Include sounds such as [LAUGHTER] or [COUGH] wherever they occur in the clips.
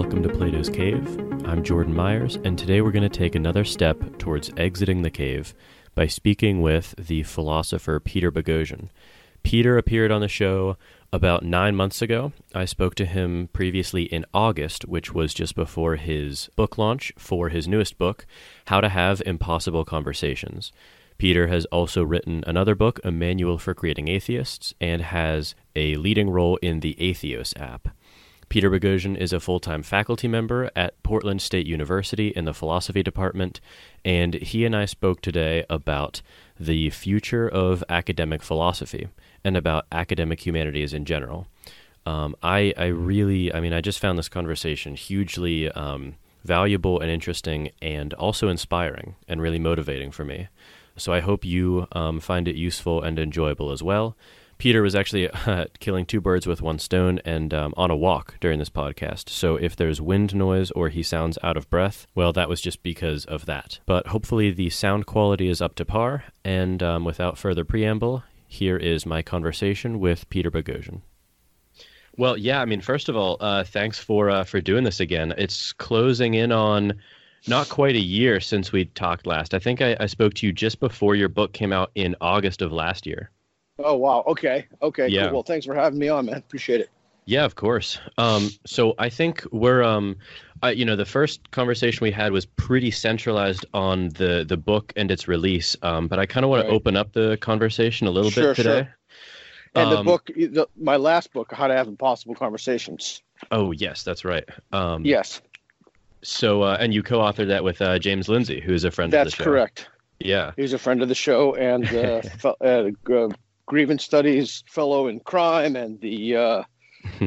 welcome to Plato's Cave. I'm Jordan Myers, and today we're going to take another step towards exiting the cave by speaking with the philosopher Peter Boghossian. Peter appeared on the show about nine months ago. I spoke to him previously in August, which was just before his book launch for his newest book, How to Have Impossible Conversations. Peter has also written another book, A Manual for Creating Atheists, and has a leading role in the Atheos app. Peter Boghossian is a full time faculty member at Portland State University in the philosophy department, and he and I spoke today about the future of academic philosophy and about academic humanities in general. Um, I, I really, I mean, I just found this conversation hugely um, valuable and interesting and also inspiring and really motivating for me. So I hope you um, find it useful and enjoyable as well. Peter was actually [LAUGHS] uh, killing two birds with one stone and um, on a walk during this podcast. So if there's wind noise or he sounds out of breath, well, that was just because of that. But hopefully the sound quality is up to par. And um, without further preamble, here is my conversation with Peter Boghossian. Well, yeah, I mean, first of all, uh, thanks for uh, for doing this again. It's closing in on not quite a year since we talked last. I think I, I spoke to you just before your book came out in August of last year. Oh wow. Okay. Okay. Yeah. Cool. Well, thanks for having me on, man. Appreciate it. Yeah, of course. Um, so I think we're, um, uh, you know, the first conversation we had was pretty centralized on the the book and its release. Um, but I kind of want right. to open up the conversation a little sure, bit today. Sure. And the um, book, the, my last book, How to Have Impossible Conversations. Oh yes, that's right. Um, yes. So, uh, and you co-authored that with uh, James Lindsay, who is a friend that's of the show. That's correct. Yeah. He's a friend of the show and uh, [LAUGHS] uh, grievance studies fellow in crime and the uh, [LAUGHS]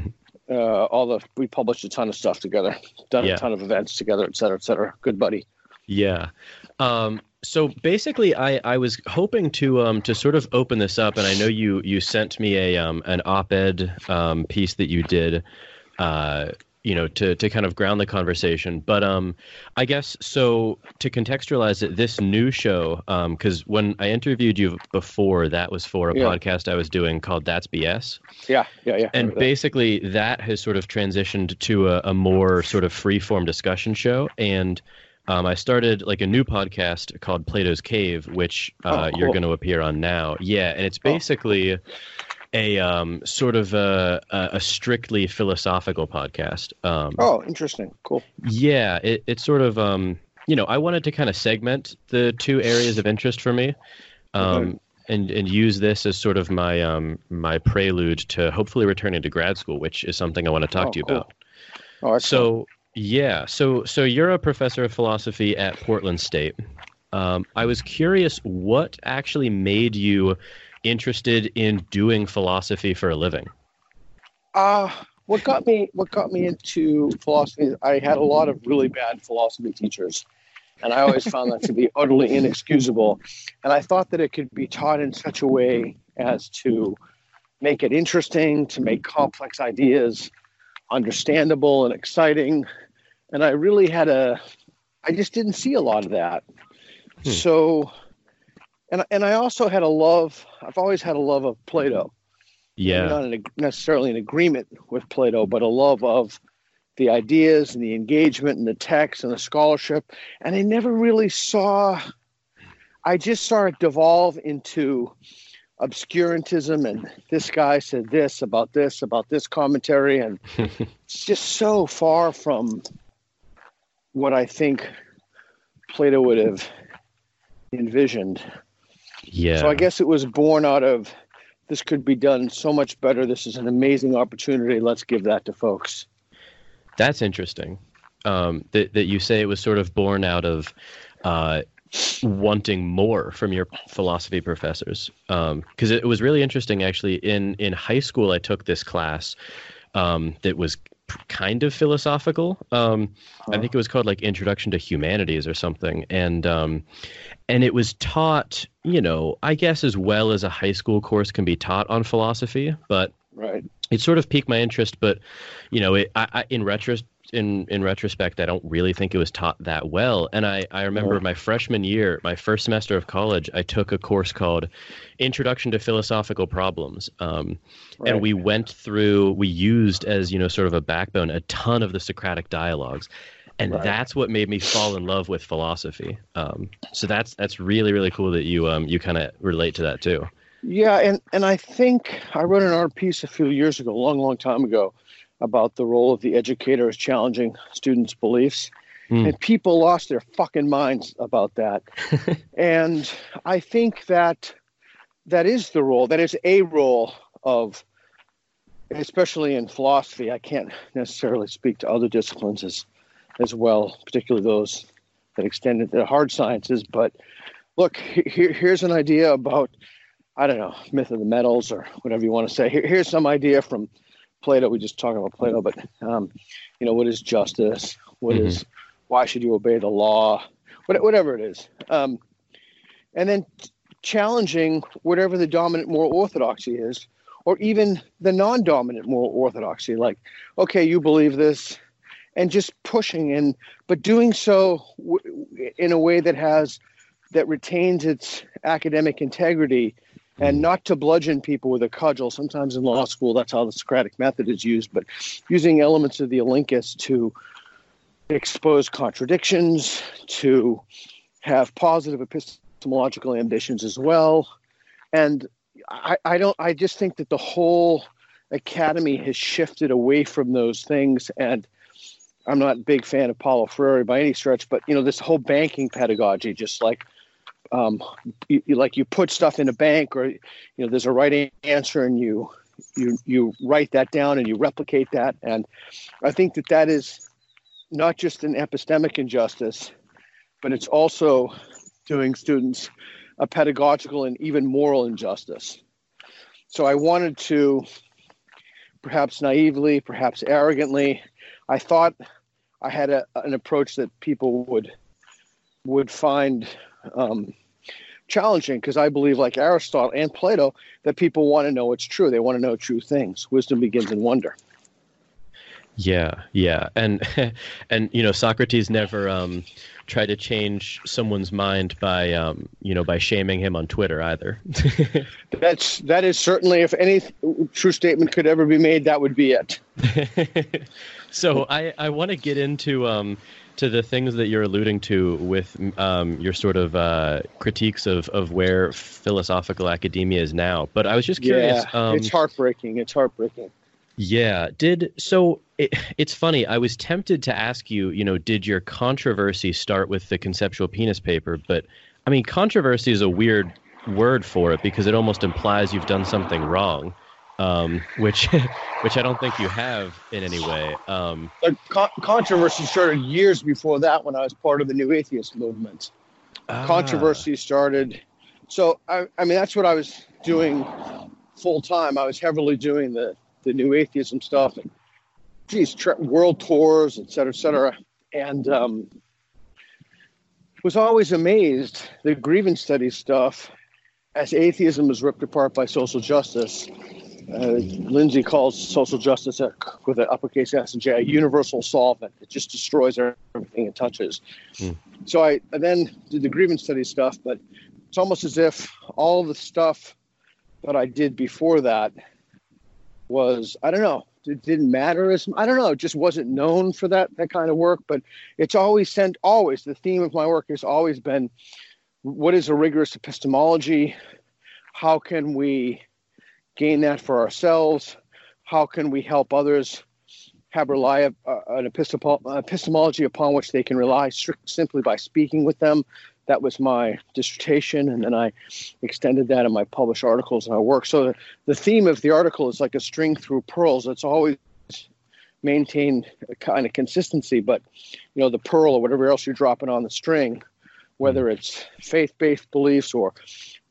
uh, all the we published a ton of stuff together, done yeah. a ton of events together, et cetera, et cetera. Good buddy. Yeah. Um, so basically, I, I was hoping to um, to sort of open this up, and I know you you sent me a um, an op-ed um, piece that you did uh, you know to to kind of ground the conversation but um i guess so to contextualize it this new show um because when i interviewed you before that was for a yeah. podcast i was doing called that's bs yeah yeah yeah and basically that. that has sort of transitioned to a, a more sort of free form discussion show and um, I started like a new podcast called Plato's Cave, which uh, oh, cool. you're going to appear on now. Yeah, and it's oh. A um, sort of a, a, strictly philosophical podcast. Um, oh, interesting. Cool. Yeah, it, it's sort of, um, you know, I wanted to kind of segment the two areas of interest for me. Um, and, and use this as sort of my um, my prelude to hopefully returning to grad school, which is something I want to talk oh, to you cool. about. Oh, so yeah, so so you're a professor of philosophy at Portland State. Um, I was curious what actually made you interested in doing philosophy for a living? Uh, what got me what got me into philosophy I had a lot of really bad philosophy teachers and I always found that to be [LAUGHS] utterly inexcusable and I thought that it could be taught in such a way as to make it interesting to make complex ideas understandable and exciting and I really had a I just didn't see a lot of that hmm. so and and I also had a love. I've always had a love of Plato. Mm-hmm. Yeah, not an, necessarily an agreement with Plato, but a love of the ideas and the engagement and the text and the scholarship. And I never really saw. I just saw it devolve into obscurantism and this guy said this about this about this commentary and [LAUGHS] it's just so far from what I think Plato would have envisioned. Yeah. So I guess it was born out of this could be done so much better. This is an amazing opportunity. Let's give that to folks. That's interesting. Um, that that you say it was sort of born out of uh, wanting more from your philosophy professors. Because um, it was really interesting, actually. In in high school, I took this class um, that was kind of philosophical. Um, I think it was called like Introduction to Humanities or something, and um, and it was taught, you know, I guess as well as a high school course can be taught on philosophy, but Right. It sort of piqued my interest, but you know, it, I, I, in retro, in in retrospect, I don't really think it was taught that well. And I I remember my freshman year, my first semester of college, I took a course called Introduction to Philosophical Problems, um, right. and we went through, we used as you know, sort of a backbone, a ton of the Socratic dialogues. And right. that's what made me fall in love with philosophy. Um, so that's that's really really cool that you um, you kind of relate to that too. Yeah, and and I think I wrote an art piece a few years ago, a long long time ago, about the role of the educator as challenging students' beliefs. Mm. And people lost their fucking minds about that. [LAUGHS] and I think that that is the role, that is a role of, especially in philosophy. I can't necessarily speak to other disciplines as, as well, particularly those that extend into the hard sciences. But look, here, here's an idea about, I don't know, myth of the metals or whatever you want to say. Here, here's some idea from Plato. We just talking about Plato, but um, you know, what is justice? What mm-hmm. is why should you obey the law? What, whatever it is, um, and then challenging whatever the dominant moral orthodoxy is, or even the non-dominant moral orthodoxy. Like, okay, you believe this, and just pushing and but doing so w- in a way that has that retains its academic integrity and mm. not to bludgeon people with a cudgel. Sometimes in law school, that's how the Socratic method is used, but using elements of the Elenchus to expose contradictions, to have positive epistemological ambitions as well. And I, I don't, I just think that the whole academy has shifted away from those things. And I'm not a big fan of Paulo Freire by any stretch, but you know, this whole banking pedagogy, just like um, you, you, like you put stuff in a bank or you know there's a right answer and you you you write that down and you replicate that. And i think that that is not just an epistemic injustice but it's also doing students a pedagogical and even moral injustice. So i wanted to perhaps naively perhaps arrogantly i thought i had a, an approach that people would would find um, challenging because I believe, like Aristotle and Plato, that people want to know what's true. They want to know true things. Wisdom begins in wonder. Yeah, yeah, and [LAUGHS] and you know Socrates never um, tried to change someone's mind by um, you know by shaming him on Twitter either. [LAUGHS] That's that is certainly if any true statement could ever be made, that would be it. [LAUGHS] so I I want to get into um, to the things that you're alluding to with um, your sort of uh, critiques of, of where philosophical academia is now. But I was just curious. Yeah, um, it's heartbreaking. It's heartbreaking. Yeah. Did so? It, it's funny. I was tempted to ask you. You know, did your controversy start with the conceptual penis paper? But I mean, controversy is a weird word for it because it almost implies you've done something wrong um, which [LAUGHS] which I don't think you have in any way. Um, the con- controversy started years before that when I was part of the New Atheist movement. Ah. Controversy started. So I, I mean that's what I was doing full time. I was heavily doing the the New Atheism stuff and geez, tra- world tours, et cetera, et cetera, and um, was always amazed the grievance study stuff as atheism was ripped apart by social justice uh, Lindsay calls social justice a, with an uppercase S and J a universal solvent. It just destroys everything it touches. Mm. So I, I, then did the grievance study stuff, but it's almost as if all the stuff that I did before that was I don't know. It didn't matter as I don't know. It just wasn't known for that that kind of work. But it's always sent. Always the theme of my work has always been, what is a rigorous epistemology? How can we gain that for ourselves? How can we help others have rely uh, an epistemology upon which they can rely strict, simply by speaking with them? That was my dissertation, and then I extended that in my published articles and my work. So the, the theme of the article is like a string through pearls. It's always maintained a kind of consistency, but you know the pearl or whatever else you're dropping on the string, whether it's faith-based beliefs or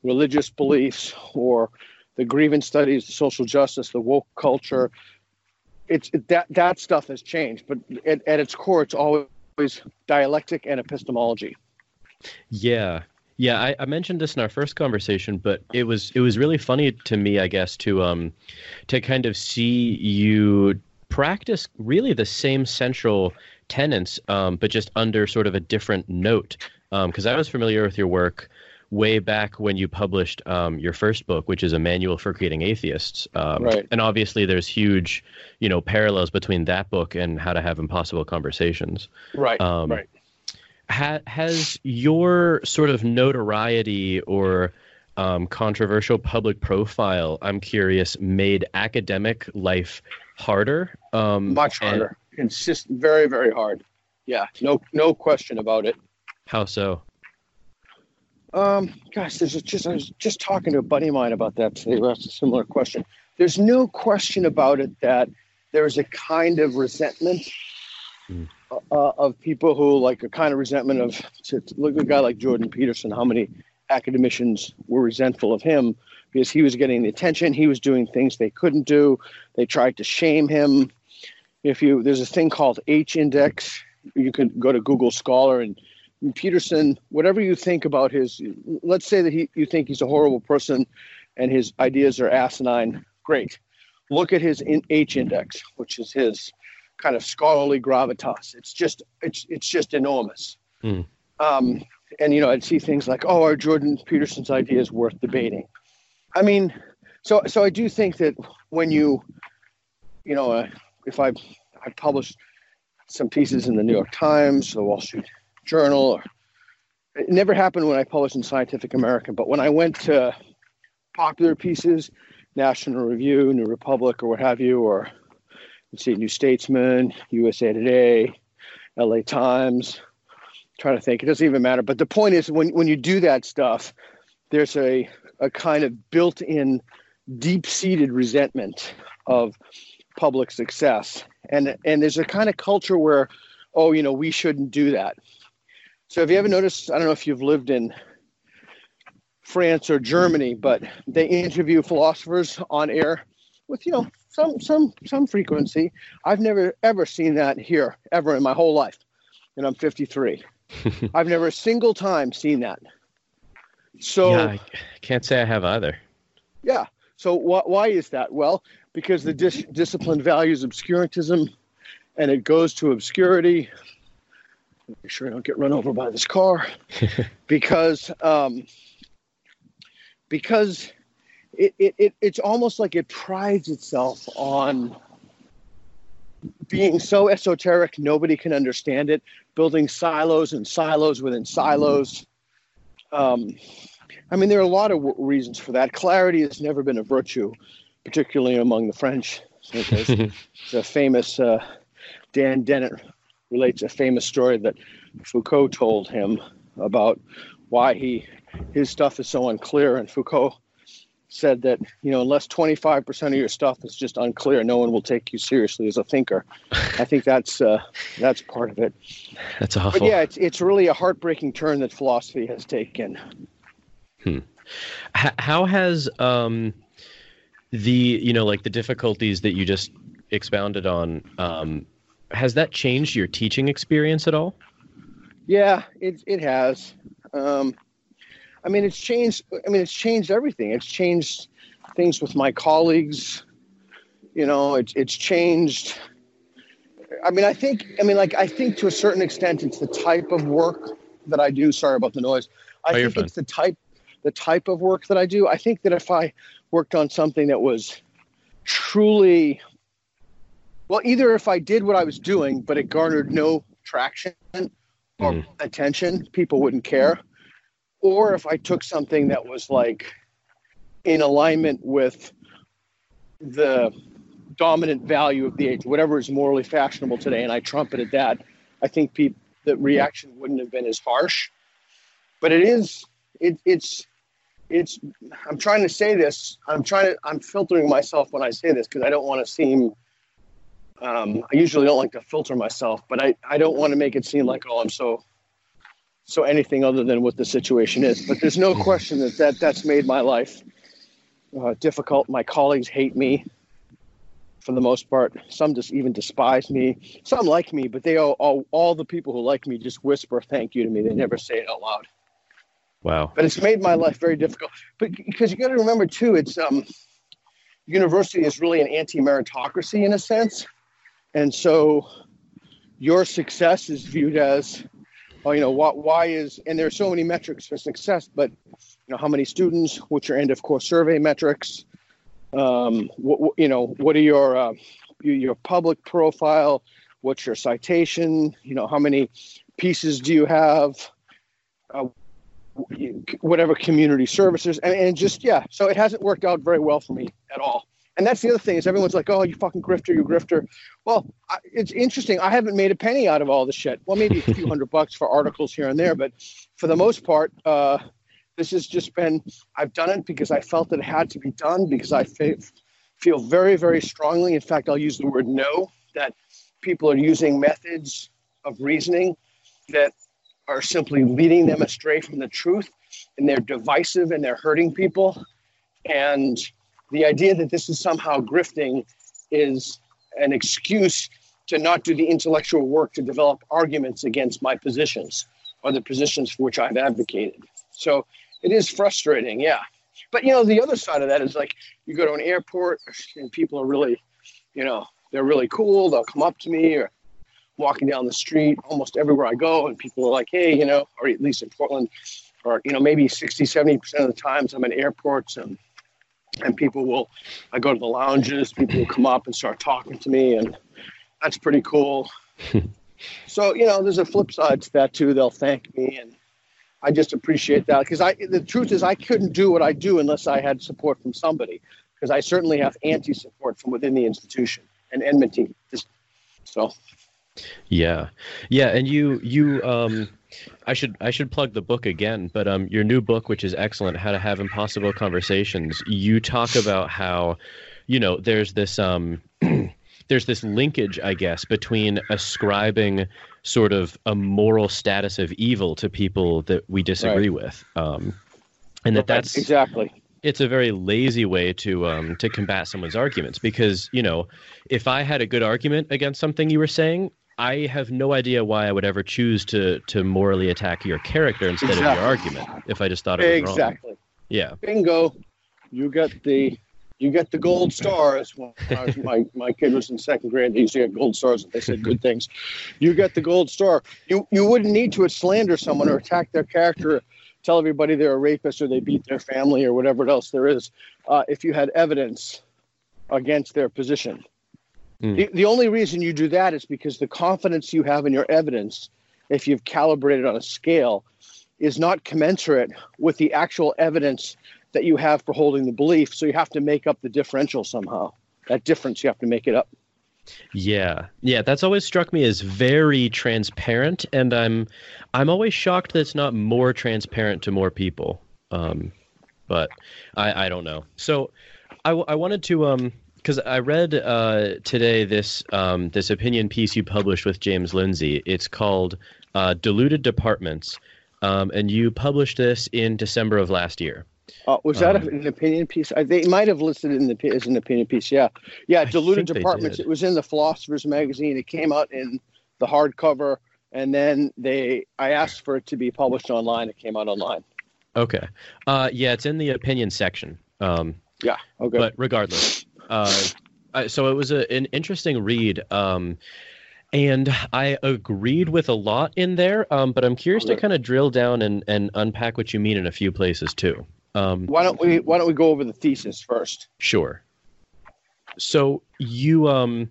religious beliefs or the grievance studies, the social justice, the woke culture. It's it, that that stuff has changed, but at, at its core, it's always dialectic and epistemology. Yeah, Yeah, I, I, mentioned this in our first conversation, but it was it was really funny to me, I guess, to um to kind of see you practice really the same central tenets, um, but just under sort of a different note. Because um, I was familiar with your work way back when you published um, your first book, which is a manual for creating atheists. Um, right. And obviously, there's huge, you know, parallels between that book and how to have impossible conversations. Right. Um, right. Ha- has your sort of notoriety or um, controversial public profile, I'm curious, made academic life harder? Um, Much harder. And, it's just very, very hard. Yeah. No, no question about it. How so? Um, gosh, there's just I was just talking to a buddy of mine about that today. We asked a similar question. There's no question about it that there's a kind of resentment mm. uh, of people who like a kind of resentment of to, to look at a guy like Jordan Peterson. How many academicians were resentful of him because he was getting the attention. He was doing things they couldn't do. They tried to shame him. If you there's a thing called H index. You can go to Google Scholar and Peterson, whatever you think about his, let's say that he, you think he's a horrible person and his ideas are asinine, great. Look at his H index, which is his kind of scholarly gravitas. It's just, it's, it's just enormous. Hmm. Um, and, you know, I'd see things like, oh, are Jordan Peterson's ideas worth debating? I mean, so, so I do think that when you, you know, uh, if I, I published some pieces in the New York Times, the Wall Street Journal. It never happened when I published in Scientific American, but when I went to popular pieces, National Review, New Republic, or what have you, or let's see, New Statesman, USA Today, LA Times. trying to think, it doesn't even matter. But the point is, when when you do that stuff, there's a a kind of built-in, deep-seated resentment of public success, and and there's a kind of culture where, oh, you know, we shouldn't do that. So have you ever noticed? I don't know if you've lived in France or Germany, but they interview philosophers on air with you know some some some frequency. I've never ever seen that here ever in my whole life, and I'm 53. [LAUGHS] I've never a single time seen that. So yeah, I can't say I have either. Yeah. So wh- why is that? Well, because the dis- discipline values obscurantism, and it goes to obscurity make sure I don't get run over by this car. [LAUGHS] Because um, because it, it, it, it's almost like it prides itself on being so esoteric nobody can understand it building silos and silos within silos. Um, i mean there are a lot of w- reasons for that. Clarity has never been a virtue particularly among the french. [LAUGHS] There's a famous uh, dan dennett relates a famous story that Foucault told him about why he his stuff is so unclear, and Foucault said that you know unless 25% of your stuff is just unclear, no one will take you seriously as a thinker. I think that's uh, that's part of it. That's awful. But yeah, it's it's really a heartbreaking turn that philosophy has taken. Hmm. H- how has um, the you know like the difficulties that you just expounded on um, has that changed your teaching experience at all? Yeah, it it has. Um, I mean, it's changed. I mean, it's changed everything. It's changed things with my colleagues. You know, it's it's changed. I mean, I think. I mean, like, I think to a certain extent, it's the type of work that I do. Sorry about the noise. I oh, think it's the type the type of work that I do. I think that if I worked on something that was truly well, either if I did what I was doing, but it garnered no traction or mm. attention, people wouldn't care. Or if I took something that was like in alignment with the dominant value of the age, whatever is morally fashionable today, and I trumpeted that, I think people the reaction wouldn't have been as harsh. But it is it, it's it's I'm trying to say this. I'm trying to I'm filtering myself when I say this because I don't want to seem um, I usually don't like to filter myself, but I, I don't want to make it seem like, oh, I'm so so anything other than what the situation is. But there's no question that, that that's made my life uh, difficult. My colleagues hate me for the most part. Some just even despise me. Some like me, but they all, all, all the people who like me just whisper thank you to me. They never say it out loud. Wow. But it's made my life very difficult. But because you got to remember too, it's um, university is really an anti-meritocracy in a sense, and so your success is viewed as, oh, you know, what, why is, and there are so many metrics for success, but you know, how many students, what's your end of course survey metrics, um, what, you know, what are your uh, your public profile, what's your citation, you know, how many pieces do you have, uh, whatever community services, and, and just yeah. So it hasn't worked out very well for me at all. And that's the other thing is everyone's like, oh, you fucking grifter, you grifter. Well, I, it's interesting. I haven't made a penny out of all this shit. Well, maybe a few hundred [LAUGHS] bucks for articles here and there, but for the most part, uh, this has just been. I've done it because I felt that it had to be done because I feel very, very strongly. In fact, I'll use the word no that people are using methods of reasoning that are simply leading them astray from the truth and they're divisive and they're hurting people. And the idea that this is somehow grifting is an excuse to not do the intellectual work to develop arguments against my positions or the positions for which I've advocated. So it is frustrating, yeah. But you know, the other side of that is like you go to an airport and people are really, you know, they're really cool. They'll come up to me or walking down the street almost everywhere I go, and people are like, hey, you know, or at least in Portland, or, you know, maybe 60, 70% of the times I'm in airports and and people will, I go to the lounges, people will come up and start talking to me, and that's pretty cool. [LAUGHS] so, you know, there's a flip side to that too. They'll thank me, and I just appreciate that because I, the truth is, I couldn't do what I do unless I had support from somebody, because I certainly have anti support from within the institution and enmity. Just, so. Yeah, yeah, and you you um, I should I should plug the book again, but um, your new book, which is excellent, How to Have Impossible Conversations. You talk about how, you know, there's this um, [CLEARS THROAT] there's this linkage, I guess, between ascribing sort of a moral status of evil to people that we disagree right. with, um, and that that's exactly it's a very lazy way to um, to combat someone's arguments because you know if I had a good argument against something you were saying, I have no idea why I would ever choose to to morally attack your character instead exactly. of your argument if I just thought it was exactly. wrong. Exactly. Yeah. Bingo. You get the you get the gold stars. When was, my my kid was in second grade, they used to get gold stars if they said good things. You get the gold star. You you wouldn't need to slander someone or attack their character, tell everybody they're a rapist or they beat their family or whatever else there is, uh, if you had evidence against their position. Mm. The, the only reason you do that is because the confidence you have in your evidence, if you've calibrated on a scale, is not commensurate with the actual evidence that you have for holding the belief. So you have to make up the differential somehow. That difference, you have to make it up. Yeah. Yeah, that's always struck me as very transparent and I'm I'm always shocked that it's not more transparent to more people. Um, but I I don't know. So I, I wanted to um because I read uh, today this um, this opinion piece you published with James Lindsay. It's called uh, "Deluded Departments," um, and you published this in December of last year. Uh, was that um, an opinion piece? I, they might have listed it in the as an opinion piece. Yeah, yeah. Deluded Departments. It was in the Philosopher's magazine. It came out in the hardcover, and then they. I asked for it to be published online. It came out online. Okay. Uh, yeah, it's in the opinion section. Um, yeah. Okay. But regardless, uh, so it was a, an interesting read. Um, and I agreed with a lot in there, um, but I'm curious to kind of drill down and, and unpack what you mean in a few places too. Um, why don't we Why don't we go over the thesis first? Sure. So you um,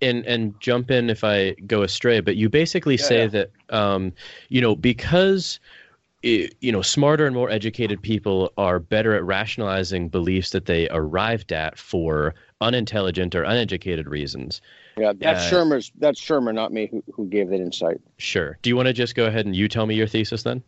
and and jump in if I go astray, but you basically yeah, say yeah. that um, you know because you know, smarter and more educated people are better at rationalizing beliefs that they arrived at for unintelligent or uneducated reasons. Yeah, that's uh, Shermer's. That's Shermer, not me, who, who gave that insight. Sure. Do you want to just go ahead and you tell me your thesis then?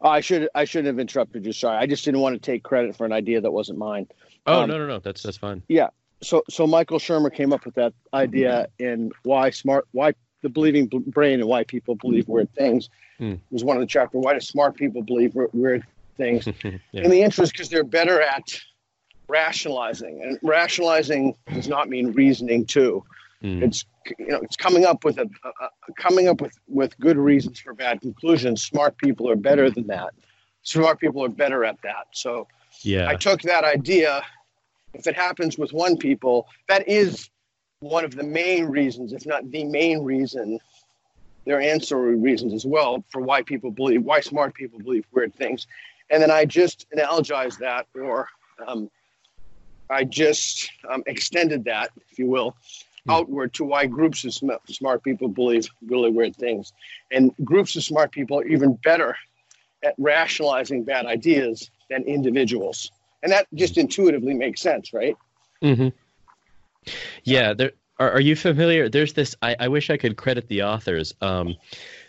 Oh, I should. I shouldn't have interrupted you. Sorry, I just didn't want to take credit for an idea that wasn't mine. Oh um, no, no, no. That's that's fine. Yeah. So so Michael Shermer came up with that idea in why smart why the believing brain and why people believe weird things. Hmm. was one of the chapter. Why do smart people believe weird things? [LAUGHS] yeah. In the interest, because they're better at rationalizing, and rationalizing does not mean reasoning too. Mm. It's you know it's coming up with a, a, a, coming up with with good reasons for bad conclusions. Smart people are better than that. smart people are better at that. So Yeah. I took that idea. If it happens with one people, that is one of the main reasons, if not the main reason. There are ancillary reasons as well for why people believe, why smart people believe weird things. And then I just analogized that, or um, I just um, extended that, if you will, Hmm. outward to why groups of sm- smart people believe really weird things. And groups of smart people are even better at rationalizing bad ideas than individuals. And that just intuitively makes sense, right? hmm Yeah, there are. Are you familiar? There's this. I, I wish I could credit the authors. Um,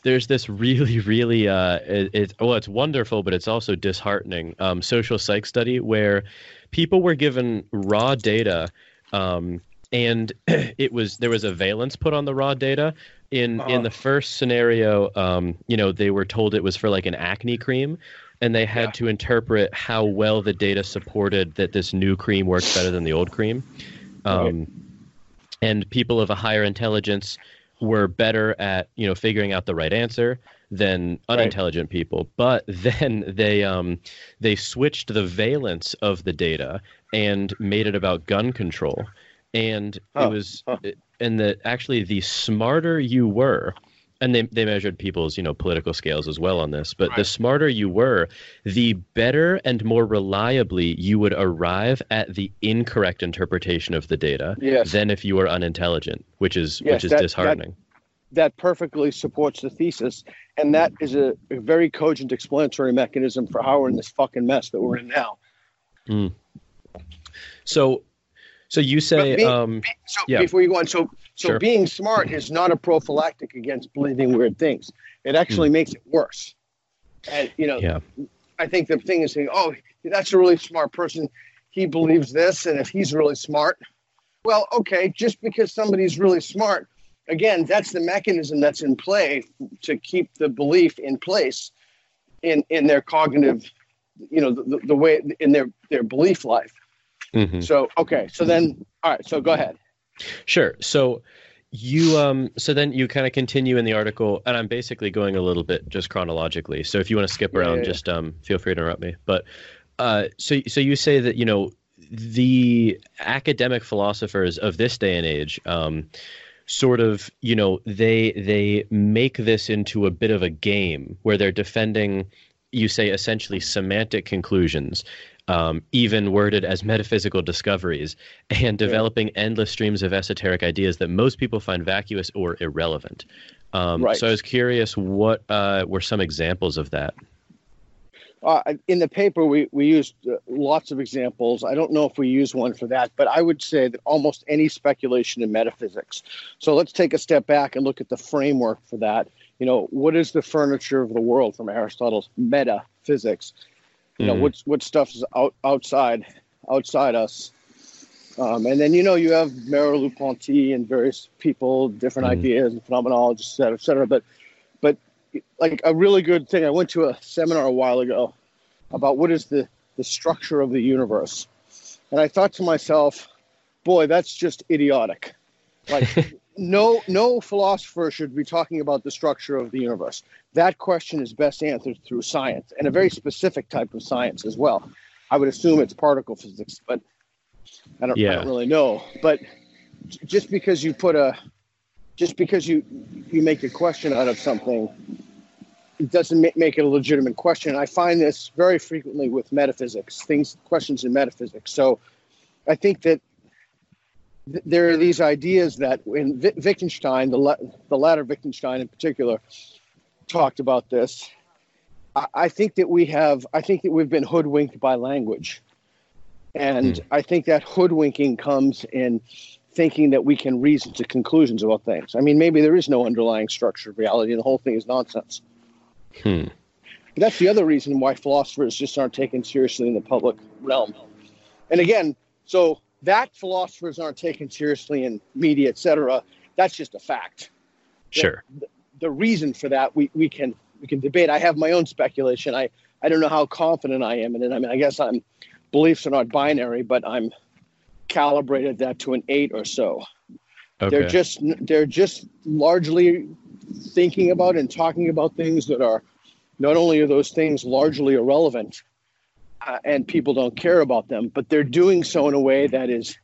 there's this really, really. Uh, it, well, it's wonderful, but it's also disheartening. Um, social psych study where people were given raw data, um, and [CLEARS THROAT] it was there was a valence put on the raw data. In Uh-huh. in the first scenario, um, you know, they were told it was for like an acne cream, and they had Yeah. to interpret how well the data supported that this new cream works better than the old cream. Um, And people of a higher intelligence were better at you know figuring out the right answer than unintelligent people. But [LAUGHS] then they um, they switched the valence of the data and made it about gun control, and Huh, it was huh. and that actually the smarter you were and they, they measured people's you know political scales as well on this but the smarter you were the better and more reliably you would arrive at the incorrect interpretation of the data Yes. than if you were unintelligent which is Yes, which is that- that- disheartening That perfectly supports the thesis. And that is a, a very cogent explanatory mechanism for how we're in this fucking mess that we're in now. Mm. so so you say me- um So Yeah. before you go on, so so Sure. being smart is not a prophylactic against believing weird things. It actually makes it worse. And you know, yeah I think the thing is saying, oh, that's a really smart person. He believes this, and if he's really smart, well, okay, just because somebody's really smart, again, that's the mechanism that's in play to keep the belief in place in in their cognitive, you know, the, the way in their their belief life. Mhm. So okay, so then all right, so go ahead. Sure. So you um so then you kind of continue in the article and I'm basically going a little bit just chronologically. So if you want to skip Yeah, around yeah, yeah. just um feel free to interrupt me. But uh so so you say that you know the academic philosophers of this day and age um sort of you know they they make this into a bit of a game where they're defending you say essentially semantic conclusions um, even worded as metaphysical discoveries and developing endless streams of esoteric ideas that most people find vacuous or irrelevant um, Right. so i was curious what uh, were some examples of that Uh, in the paper, we, we used uh, lots of examples. I don't know if we use one for that, but I would say that almost any speculation in metaphysics. So let's take a step back and look at the framework for that. You know, what is the furniture of the world from Aristotle's metaphysics? You know, Mhm. what's what stuff is out, outside outside us? Um, and then you know you have Merleau-Ponty and various people, different Mhm. ideas and phenomenologists, et cetera, et cetera. But but like a really good thing. I went to a seminar a while ago about what is the the structure of the universe, and I thought to myself, boy, that's just idiotic. Like [LAUGHS] no no philosopher should be talking about the structure of the universe. That question is best answered through science and a very specific type of science as well. I would assume it's particle physics, but I don't, I don't really know. But just because you put a just because you you make a question out of something it doesn't make it a legitimate question i find this very frequently with metaphysics things questions in metaphysics so i think that th- there are these ideas that in wittgenstein the, la- the latter wittgenstein in particular talked about this I, I think that we have i think that we've been hoodwinked by language and i think that hoodwinking comes in thinking that we can reason to conclusions about things. I mean, maybe there is no underlying structure of reality and the whole thing is nonsense. Hmm. But that's the other reason why philosophers just aren't taken seriously in the public realm. And again, so that philosophers aren't taken seriously in media, et cetera, that's just a fact. Sure. The reason for that we, we can we can debate. I have my own speculation. I, I don't know how confident I am in it. I mean, I guess I'm beliefs are not binary, but I'm calibrated that to an eight or so. Okay. They're just they're just largely thinking about and talking about things that are not only are those things largely irrelevant uh, and people don't care about them, but they're doing so in a way that is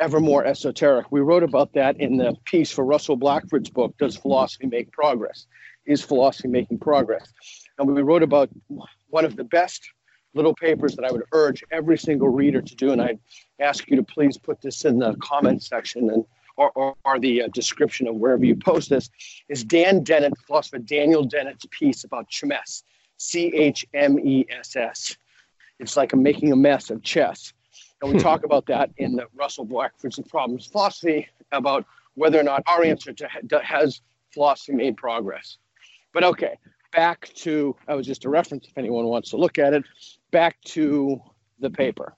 ever more esoteric. We wrote about that in the piece for Russell Blackford's book, Does Philosophy Make Progress? Is Philosophy Making Progress? And we wrote about one of the best little papers that I would urge every single reader to do. And I'd ask you to please put this in the comment section and or, or, or the uh, description of wherever you post this, is Dan Dennett, philosopher Daniel Dennett's piece about chmess, C H M E S S. It's like I'm making a mess of chess. And we [LAUGHS] talk about that in the Russell Blackford's Problems philosophy about whether or not our answer to has philosophy made progress. But okay, back to I was just a reference if anyone wants to look at it. Back to the paper.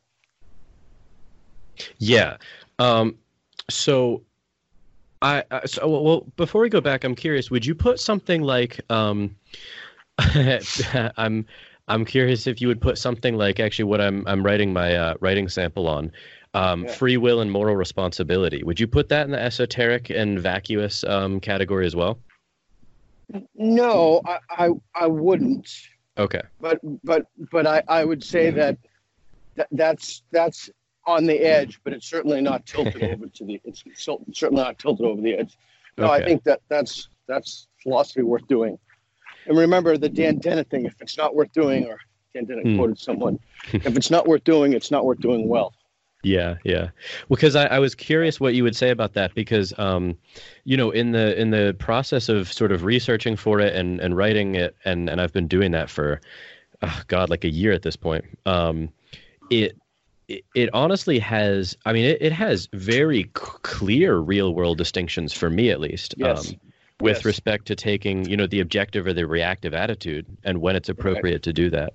Yeah. Um, so I, I so well before we go back, I'm curious. Would you put something like um, [LAUGHS] I'm I'm curious if you would put something like actually what I'm I'm writing my uh, writing sample on. Um, yeah. Free will and moral responsibility. Would you put that in the esoteric and vacuous um, category as well? No, I, I, I wouldn't. Okay. But but but I, I would say that, that that's that's on the edge, but it's certainly not tilted [LAUGHS] over to the. It's certainly not tilted over the edge. No, okay. I think that that's that's philosophy worth doing. And remember the Dan Dennett thing: if it's not worth doing, or Dan Dennett hmm. quoted someone, [LAUGHS] if it's not worth doing, it's not worth doing well. Yeah, yeah. Because I, I was curious what you would say about that because, um, you know, in the in the process of sort of researching for it and and writing it, and and I've been doing that for, oh God, like a year at this point. Um, it it, it honestly has i mean it, it has very c- clear real world distinctions for me at least yes. um, with yes. respect to taking you know the objective or the reactive attitude and when it's appropriate right. to do that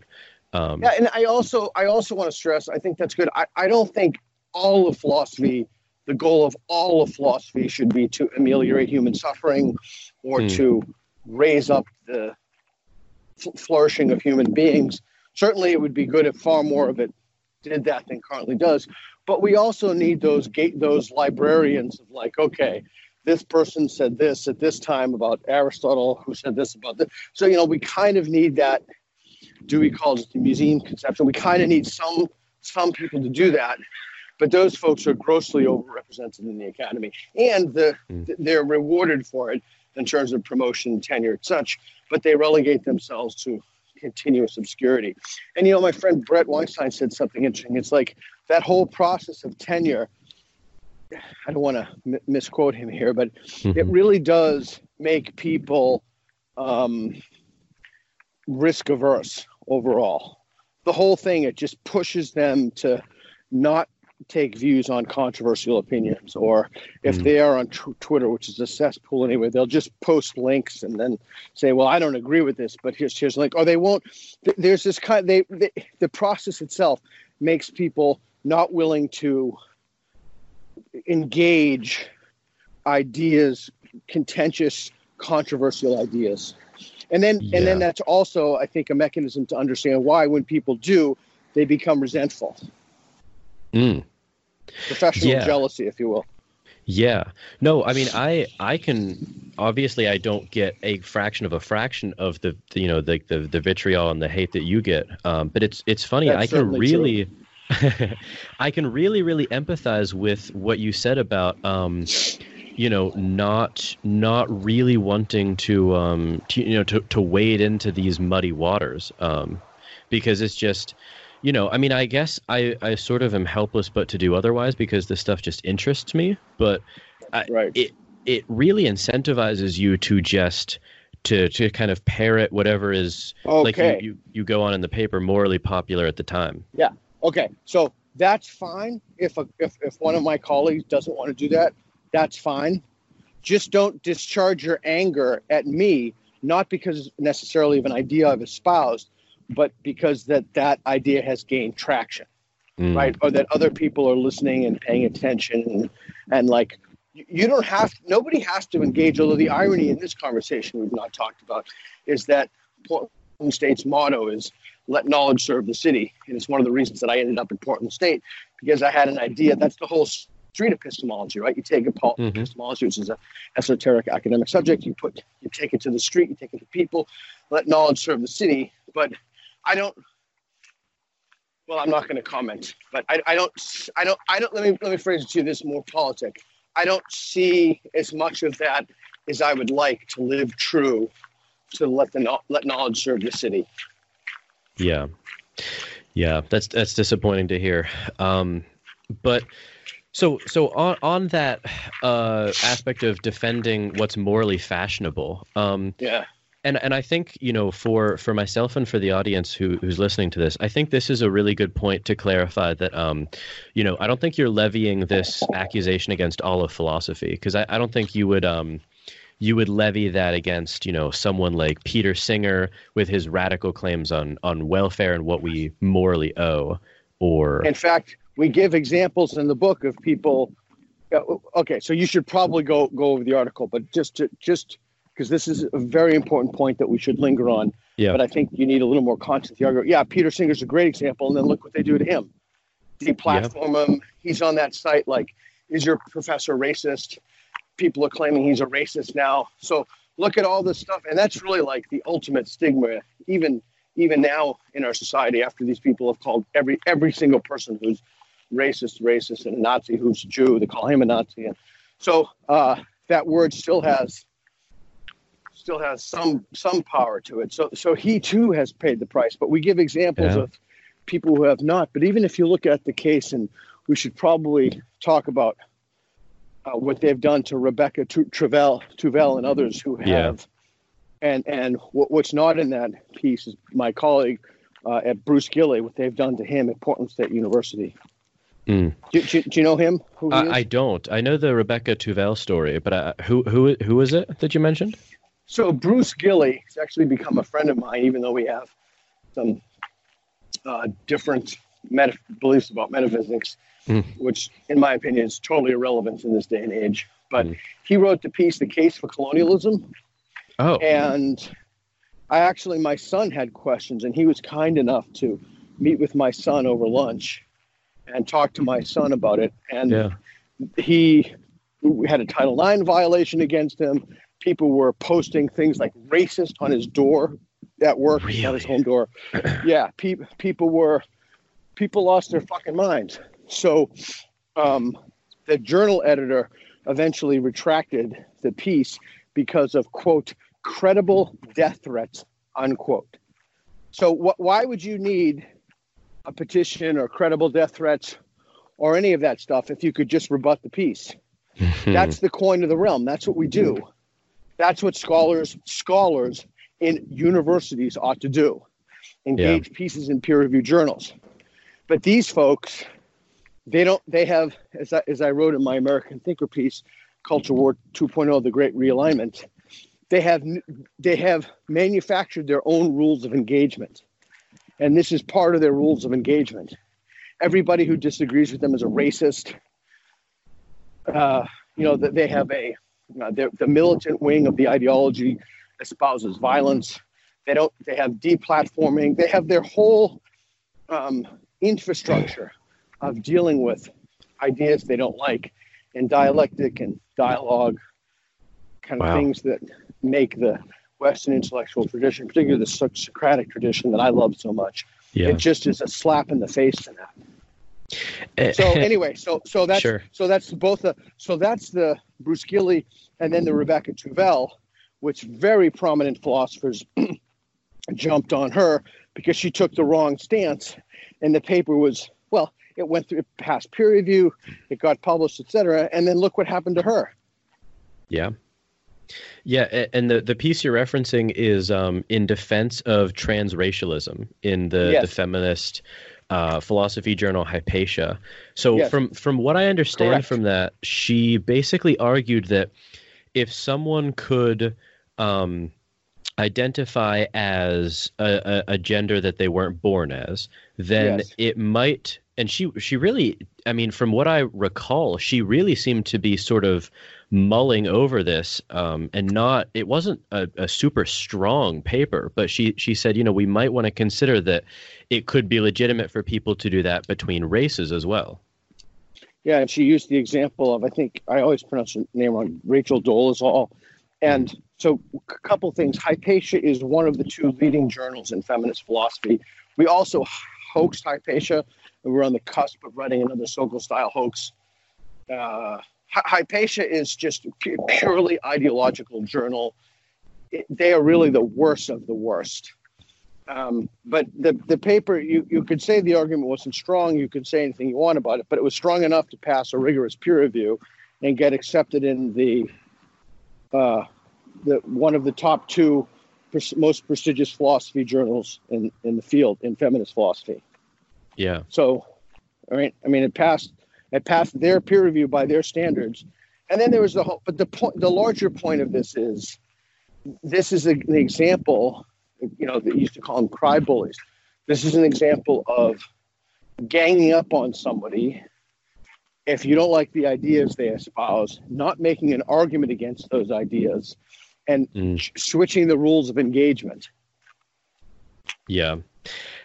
um, yeah and i also i also want to stress i think that's good I, I don't think all of philosophy the goal of all of philosophy should be to ameliorate human suffering or hmm. to raise up the f- flourishing of human beings certainly it would be good if far more of it did that than currently does. But we also need those gate those librarians of like, okay, this person said this at this time about Aristotle, who said this about this. So you know, we kind of need that. Dewey calls it the museum conception. We kind of need some some people to do that, but those folks are grossly overrepresented in the academy, and the, mm. they're rewarded for it in terms of promotion, tenure, and such. But they relegate themselves to continuous obscurity. And you know, my friend Bret Weinstein said something interesting. It's like that whole process of tenure. I don't want to m- misquote him here, but mm-hmm. it really does make people um, risk averse overall. The whole thing it just pushes them to not take views on controversial opinions, or if mm. they are on t- Twitter, which is a cesspool anyway, they'll just post links and then say, "Well, I don't agree with this, but here's here's a link." Or they won't. Th- there's this kind. They, they the process itself makes people not willing to engage ideas, contentious, controversial ideas. And then yeah. and then that's also, I think, a mechanism to understand why when people do, they become resentful. Mm professional yeah. jealousy, if you will. Yeah. No, I mean, I I can obviously I don't get a fraction of a fraction of the, the you know the, the, the vitriol and the hate that you get. Um, but it's it's funny. That's I can really. [LAUGHS] I can really, really empathize with what you said about, um, you know, not not really wanting to, um, to, you know, to, to wade into these muddy waters, um, because it's just, you know, I mean, I guess I, I sort of am helpless but to do otherwise because this stuff just interests me. But I, right. it it really incentivizes you to just to to kind of parrot whatever is okay. like you, you, you go on in the paper morally popular at the time. Yeah. Okay. So that's fine. If a, if if one of my colleagues doesn't want to do that, that's fine. Just don't discharge your anger at me, not because necessarily of an idea I've espoused, but because that that idea has gained traction, mm. right? Or that other people are listening and paying attention, and, and like you don't have nobody has to engage. Although the irony in this conversation we've not talked about is that Portland State's motto is "Let knowledge serve the city," and it's one of the reasons that I ended up in Portland State because I had an idea. That's the whole street epistemology, right? You take mm-hmm. epistemology, which is an esoteric academic subject. You put you take it to the street, you take it to people, let knowledge serve the city. But I don't. Well, I'm not going to comment, but I, I don't. I don't. I don't. Let me let me phrase it to you this more politic. I don't see as much of that as I would like to live true to let the let knowledge serve the city. Yeah, yeah, that's that's disappointing to hear. Um, but so so on on that uh, aspect of defending what's morally fashionable. Um, yeah. And and I think you know for for myself and for the audience who who's listening to this, I think this is a really good point to clarify that um, you know I don't think you're levying this accusation against all of philosophy because I, I don't think you would um you would levy that against you know someone like Peter Singer with his radical claims on on welfare and what we morally owe or in fact we give examples in the book of people uh, okay so you should probably go go over the article but just to just because this is a very important point that we should linger on yeah. but i think you need a little more content the argument yeah peter singer's a great example and then look what they do to him. Deplatform yeah. him. He's on that site like is your professor racist people are claiming he's a racist now. So look at all this stuff, and that's really like the ultimate stigma, even even now in our society. After these people have called every every single person who's racist, racist, and a Nazi who's a Jew, they call him a Nazi, and so uh, that word still has still has some some power to it. So so he too has paid the price. But we give examples yeah. of people who have not. But even if you look at the case, and we should probably talk about uh, what they've done to Rebecca Tuvel, Tuvel and others who have. Yeah. And and what's not in that piece is my colleague uh, at Bruce Gilley, what they've done to him at Portland State University. Mm. Do, do, do, you know him? Uh, I don't. I know the Rebecca Tuvel story, but uh, who who who is it that you mentioned? So Bruce Gilley has actually become a friend of mine, even though we have some uh, different meta- beliefs about metaphysics mm. which, in my opinion, is totally irrelevant in this day and age. But mm. he wrote the piece, The Case for Colonialism. Oh. And I actually, my son had questions, and he was kind enough to meet with my son over lunch and talk to my son about it. And yeah. he had a Title IX violation against him. People were posting things like racist on his door at work, really? not his home door. [CLEARS THROAT] yeah, pe- people were, people lost their fucking minds. So um, the journal editor eventually retracted the piece because of, quote, credible death threats, unquote. So wh- why would you need a petition or credible death threats or any of that stuff if you could just rebut the piece? [LAUGHS] That's the coin of the realm. That's what we do. That's what scholars scholars in universities ought to do. Engage yeah. pieces in peer reviewed journals. But these folks they don't they have as I, as I wrote in my American Thinker piece, Culture War 2.0, the Great Realignment. They have they have manufactured their own rules of engagement, and this is part of their rules of engagement. Everybody who disagrees with them is a racist. Uh, you know that they have a uh, the militant wing of the ideology espouses violence. They don't. They have deplatforming. They have their whole um, infrastructure of dealing with ideas they don't like and dialectic and dialogue kind of wow. things that make the Western intellectual tradition, particularly the Socratic tradition that I love so much. Yeah. It just is a slap in the face to that. Eh, so anyway, so so that's sure. so that's both the so that's the Bruce Gilley and then the Rebecca Tuvel, which very prominent philosophers [CLEARS THROAT] jumped on her because she took the wrong stance, and the paper was it went through, past peer review, it got published, etc. And then look what happened to her. Yeah. Yeah, and the, the piece you're referencing is um, in defense of transracialism in the, yes. the feminist uh, philosophy journal Hypatia. So yes. from from what I understand Correct. from that, she basically argued that if someone could um, identify as a, a, a, gender that they weren't born as, then yes. it might and she she really i mean from what i recall she really seemed to be sort of mulling over this um, and not it wasn't a, a, super strong paper but she she said you know we might want to consider that it could be legitimate for people to do that between races as well Yeah, and she used the example of I think I always pronounce her name wrong, Rachel Dolezal, and so a couple things. Hypatia is one of the two leading journals in feminist philosophy. We also hoaxed Hypatia, and we're on the cusp of writing another Sokal style hoax. Uh, Hypatia is just purely ideological journal. It, they are really the worst of the worst. Um, but the the paper, you you could say the argument wasn't strong. You could say anything you want about it, but it was strong enough to pass a rigorous peer review and get accepted in the uh, the one of the top two most prestigious philosophy journals in in the field in feminist philosophy. Yeah. So, all right. I mean, it passed it passed their peer review by their standards, and then there was the whole. But the point, the larger point of this is, this is a, an example. You know, they used to call them cry bullies. This is an example of ganging up on somebody if you don't like the ideas they espouse, not making an argument against those ideas, and mm. switching the rules of engagement. Yeah.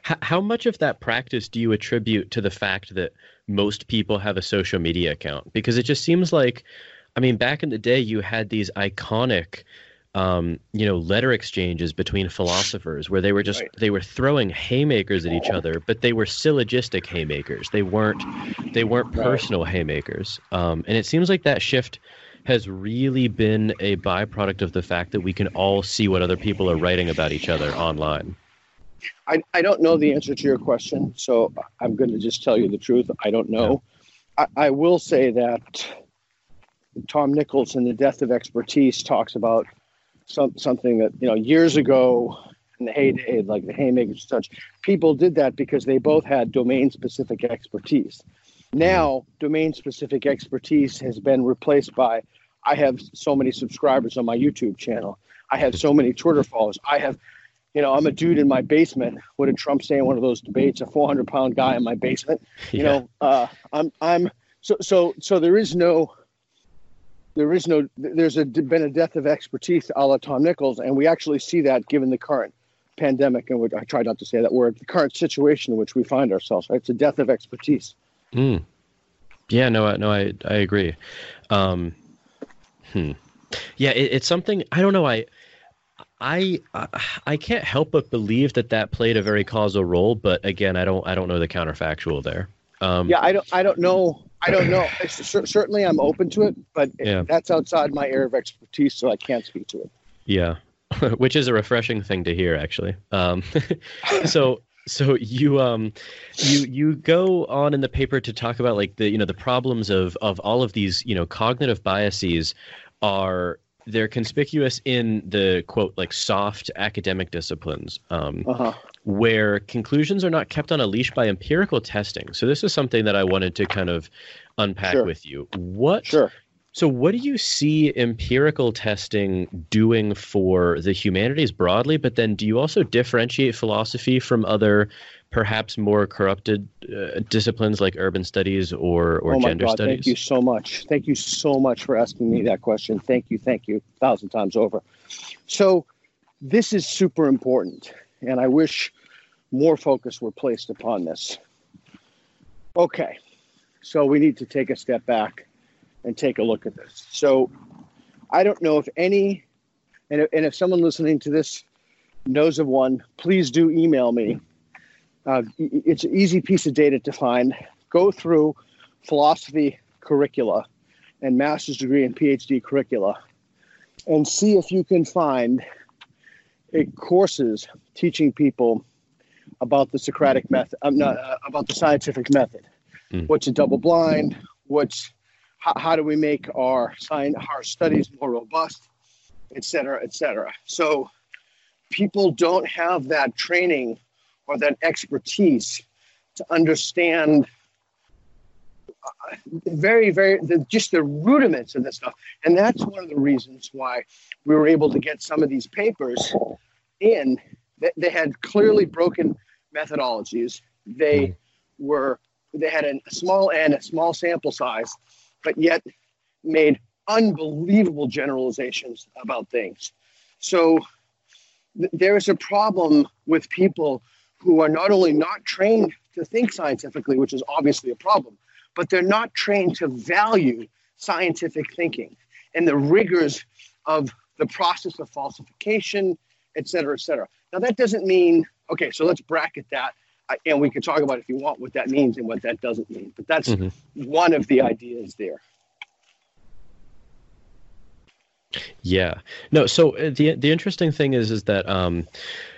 H- how much of that practice do you attribute to the fact that most people have a social media account? Because it just seems like, I mean, back in the day, you had these iconic um, you know, letter exchanges between philosophers where they were just right. they were throwing haymakers at each other, but they were syllogistic haymakers. They weren't they weren't personal haymakers. Um, and it seems like that shift has really been a byproduct of the fact that we can all see what other people are writing about each other online. I, I don't know the answer to your question, so I'm going to just tell you the truth. I don't know. I, I will say that Tom Nichols in The Death of Expertise talks about some, something that you know years ago in the heyday, like the haymakers and such, people did that because they both had domain specific expertise. Now, domain specific expertise has been replaced by I have so many subscribers on my YouTube channel. I have so many Twitter followers. I have, you know, I'm a dude in my basement. What did Trump say in one of those debates? A 400 pound guy in my basement. You yeah. know, uh, I'm I'm so so so there is no there is no there's a, been a death of expertise a la Tom Nichols, and we actually see that given the current pandemic, and I try not to say that word, the current situation in which we find ourselves. Right? It's a death of expertise. Mm. Yeah, no, no, I I agree. Um, hmm. Yeah, it, it's something I don't know. I. I I can't help but believe that that played a very causal role, but again, I don't I don't know the counterfactual there. Um, yeah, I don't I don't know I don't know. [CLEARS THROAT] certainly, I'm open to it, but yeah. that's outside my area of expertise, so I can't speak to it. Yeah, [LAUGHS] which is a refreshing thing to hear, actually. Um, [LAUGHS] so, so you um, you you go on in the paper to talk about like the you know the problems of of all of these you know cognitive biases are they're conspicuous in the quote like soft academic disciplines um, uh-huh. where conclusions are not kept on a leash by empirical testing so this is something that i wanted to kind of unpack sure. with you what sure so what do you see empirical testing doing for the humanities broadly but then do you also differentiate philosophy from other perhaps more corrupted uh, disciplines like urban studies or, or oh gender God, studies? Thank you so much. Thank you so much for asking me that question. Thank you. Thank you. A thousand times over. So, this is super important, and I wish more focus were placed upon this. Okay, so we need to take a step back and take a look at this. So, I don't know if any, and if, and if someone listening to this knows of one, please do email me uh, it's an easy piece of data to find. Go through philosophy curricula and master's degree and PhD curricula and see if you can find courses teaching people about the Socratic method, um, not, uh, about the scientific method. Mm. What's a double blind? What's how, how do we make our science, our studies more robust, et cetera, et cetera. So people don't have that training or that expertise to understand uh, very, very, the, just the rudiments of this stuff. And that's one of the reasons why we were able to get some of these papers in. They, they had clearly broken methodologies. They were, they had a small n, a small sample size, but yet made unbelievable generalizations about things. So th- there is a problem with people who are not only not trained to think scientifically, which is obviously a problem, but they're not trained to value scientific thinking and the rigors of the process of falsification, et cetera, et cetera. Now, that doesn't mean, okay, so let's bracket that. And we can talk about if you want what that means and what that doesn't mean. But that's mm-hmm. one of the ideas there. Yeah. No. So uh, the the interesting thing is is that um,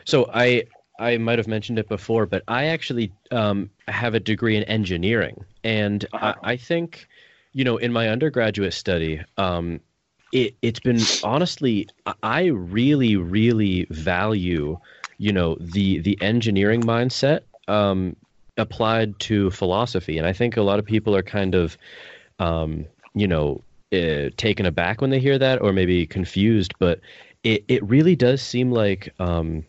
so I I might have mentioned it before, but I actually um, have a degree in engineering, and uh-huh. I, I, think, you know, in my undergraduate study, um, it it's been honestly, I really really value, you know, the the engineering mindset um, applied to philosophy, and I think a lot of people are kind of, um, you know, uh, taken aback when they hear that, or maybe confused. But it it really does seem like, um,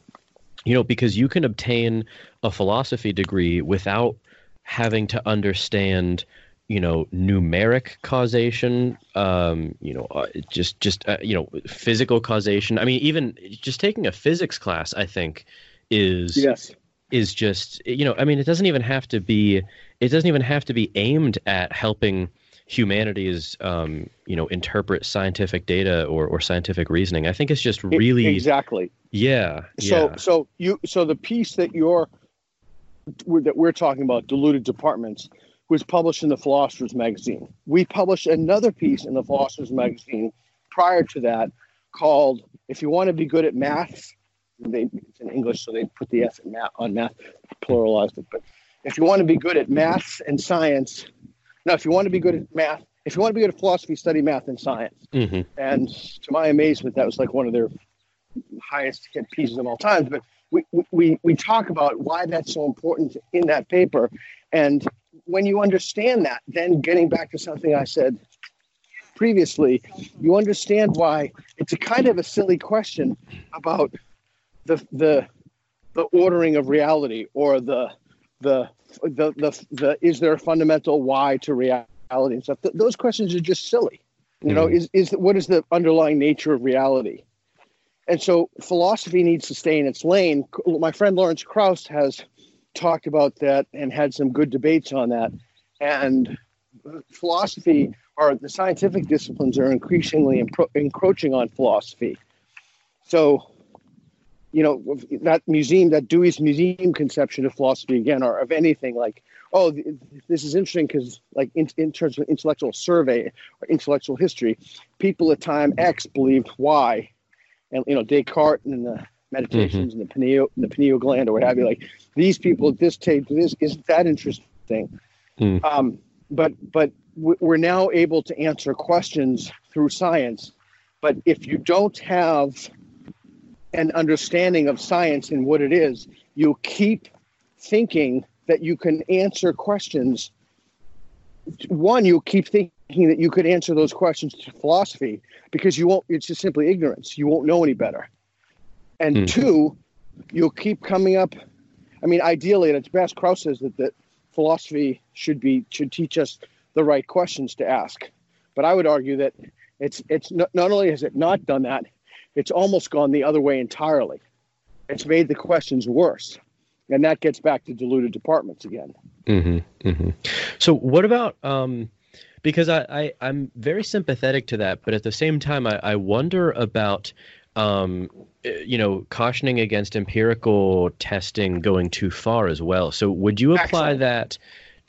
you know, because you can obtain a philosophy degree without having to understand you know numeric causation um, you know uh, just just uh, you know physical causation. I mean even just taking a physics class i think is yes. is just you know i mean it doesn't even have to be it doesn't even have to be aimed at helping humanities um, you know interpret scientific data or, or scientific reasoning i think it's just really exactly yeah so yeah. so you so the piece that you're that we're talking about deluded departments was published in the philosophers magazine we published another piece in the philosophers magazine prior to that called if you want to be good at Math." they, it's in english so they put the s in math on math pluralized it but if you want to be good at math and science now, if you want to be good at math, if you want to be good at philosophy, study math and science. Mm-hmm. And to my amazement, that was like one of their highest hit pieces of all time. But we, we, we talk about why that's so important in that paper. And when you understand that, then getting back to something I said previously, you understand why it's a kind of a silly question about the the the ordering of reality or the the the the, the is there a fundamental why to reality and stuff? Th- those questions are just silly. You know, mm. is is what is the underlying nature of reality? And so philosophy needs to stay in its lane. My friend Lawrence Krauss has talked about that and had some good debates on that. And philosophy or the scientific disciplines are increasingly encro- encroaching on philosophy. So you know that museum that dewey's museum conception of philosophy again or of anything like oh this is interesting because like in, in terms of intellectual survey or intellectual history people at time x believed y and you know descartes and the meditations mm-hmm. and the pineal and the pineal gland or what have you like these people at this stage this isn't that interesting mm. um, but but we're now able to answer questions through science but if you don't have an understanding of science and what it is, you keep thinking that you can answer questions. One, you'll keep thinking that you could answer those questions to philosophy because you won't, it's just simply ignorance. You won't know any better. And mm. two, you'll keep coming up. I mean, ideally, at its best, Krauss says that, that philosophy should be should teach us the right questions to ask. But I would argue that it's it's not, not only has it not done that, it's almost gone the other way entirely. It's made the questions worse. And that gets back to deluded departments again. Mm-hmm, mm-hmm. So, what about um, because I, I, I'm very sympathetic to that, but at the same time, I, I wonder about um, you know, cautioning against empirical testing going too far as well. So, would you apply Excellent. that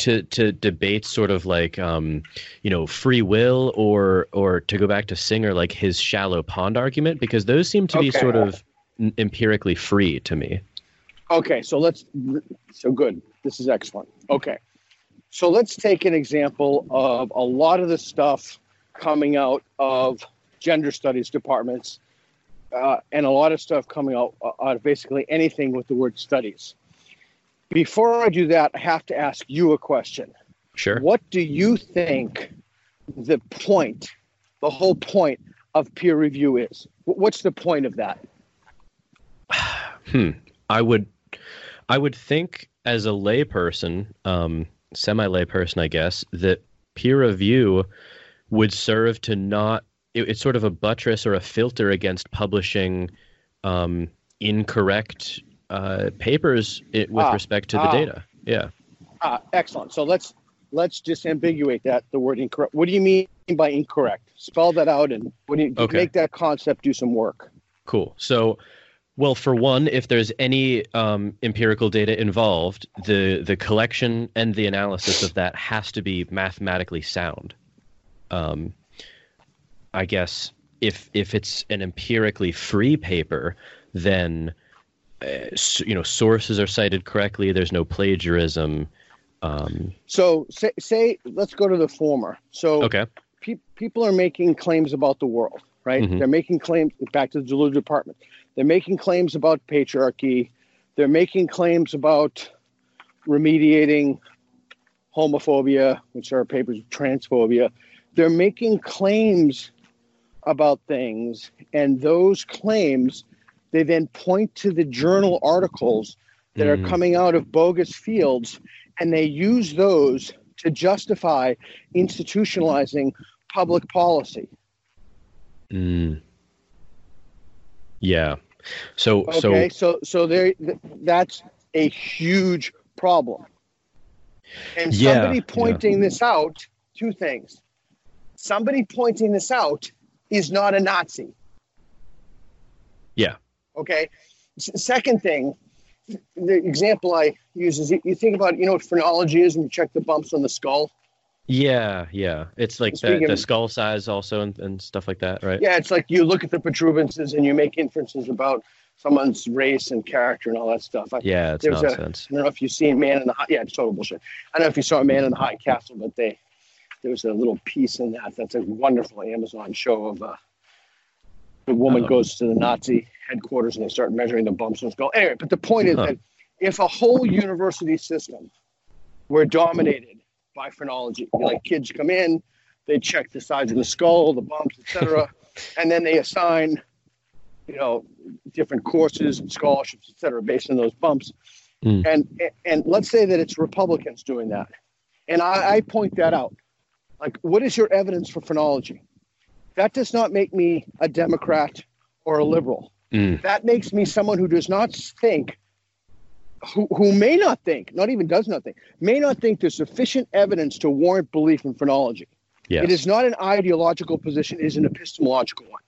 to to debates sort of like um, you know free will or or to go back to Singer like his shallow pond argument because those seem to okay. be sort of empirically free to me. Okay, so let's so good. This is excellent. Okay. So let's take an example of a lot of the stuff coming out of gender studies departments uh, and a lot of stuff coming out, uh, out of basically anything with the word studies. Before I do that, I have to ask you a question. Sure. What do you think the point, the whole point of peer review is? What's the point of that? [SIGHS] Hmm. I would, I would think as a layperson, um, semi layperson, I guess, that peer review would serve to not. It, it's sort of a buttress or a filter against publishing um, incorrect uh, papers it, with ah, respect to the ah, data. Yeah. Ah, excellent. So let's let's disambiguate that the word incorrect. What do you mean by incorrect? Spell that out and what do you Okay. make that concept do some work? Cool. So, well, for one, if there's any um, empirical data involved, the the collection and the analysis of that has to be mathematically sound. Um, I guess if if it's an empirically free paper, then you know sources are cited correctly. There's no plagiarism. Um, So say, say let's go to the former. So okay. pe- people are making claims about the world, right? Mhm. They're making claims back to the Deluded Department. They're making claims about patriarchy. They're making claims about remediating homophobia, which are papers of transphobia. They're making claims about things, and those claims they then point to the journal articles that are Mm. coming out of bogus fields, and they use those to justify institutionalizing public policy. Mm. Yeah. So Okay, so so so there, th- that's a huge problem. And somebody yeah. pointing this out, two things. Somebody pointing this out is not a Nazi. Yeah. Okay. S- second thing, the example I use is you, you think about you know what phrenology is when you check the bumps on the skull. Yeah, yeah. It's like the, the skull size also and, and stuff like that, right? Yeah, it's like you look at the protuberances and you make inferences about someone's race and character and all that stuff. I, Yeah, it's There's nonsense. I don't know if you've seen Man in the High. Yeah, it's total bullshit. I don't know if you saw Man in the High Castle, but they there was a little piece in that. That's a wonderful Amazon show of uh, the woman Oh. goes to the Nazi headquarters and they start measuring the bumps on the skull. Anyway, but the point is Huh. that if a whole university system were dominated by phrenology, like kids come in, they check the size of the skull, the bumps, etc., [LAUGHS] and then they assign, you know, different courses and scholarships, etc., based on those bumps. Mm. And and let's say that it's Republicans doing that, and I, I point that out. Like, what is your evidence for phrenology? That does not make me a Democrat or a liberal. Mm. That makes me someone who does not think, who, who may not think, not even does not think, may not think there's sufficient evidence to warrant belief in phrenology. Yes. It is not an ideological position, it is an epistemological one.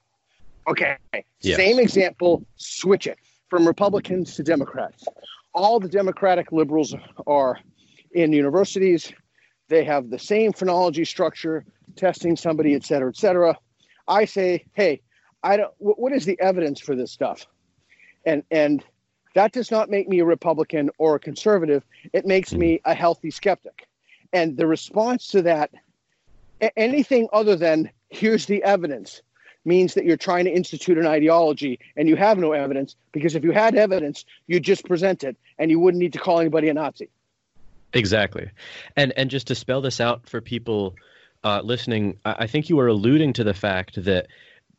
Okay. Yes. Same example, switch it from Republicans to Democrats. All the Democratic liberals are in universities. They have the same phrenology structure, testing somebody, et cetera, et cetera. I say, hey, I don't. What is the evidence for this stuff? And and that does not make me a Republican or a conservative. It makes me a healthy skeptic. And the response to that, anything other than here's the evidence, means that you're trying to institute an ideology and you have no evidence. Because if you had evidence, you'd just present it and you wouldn't need to call anybody a Nazi. Exactly. And and just to spell this out for people uh, listening, I, I think you were alluding to the fact that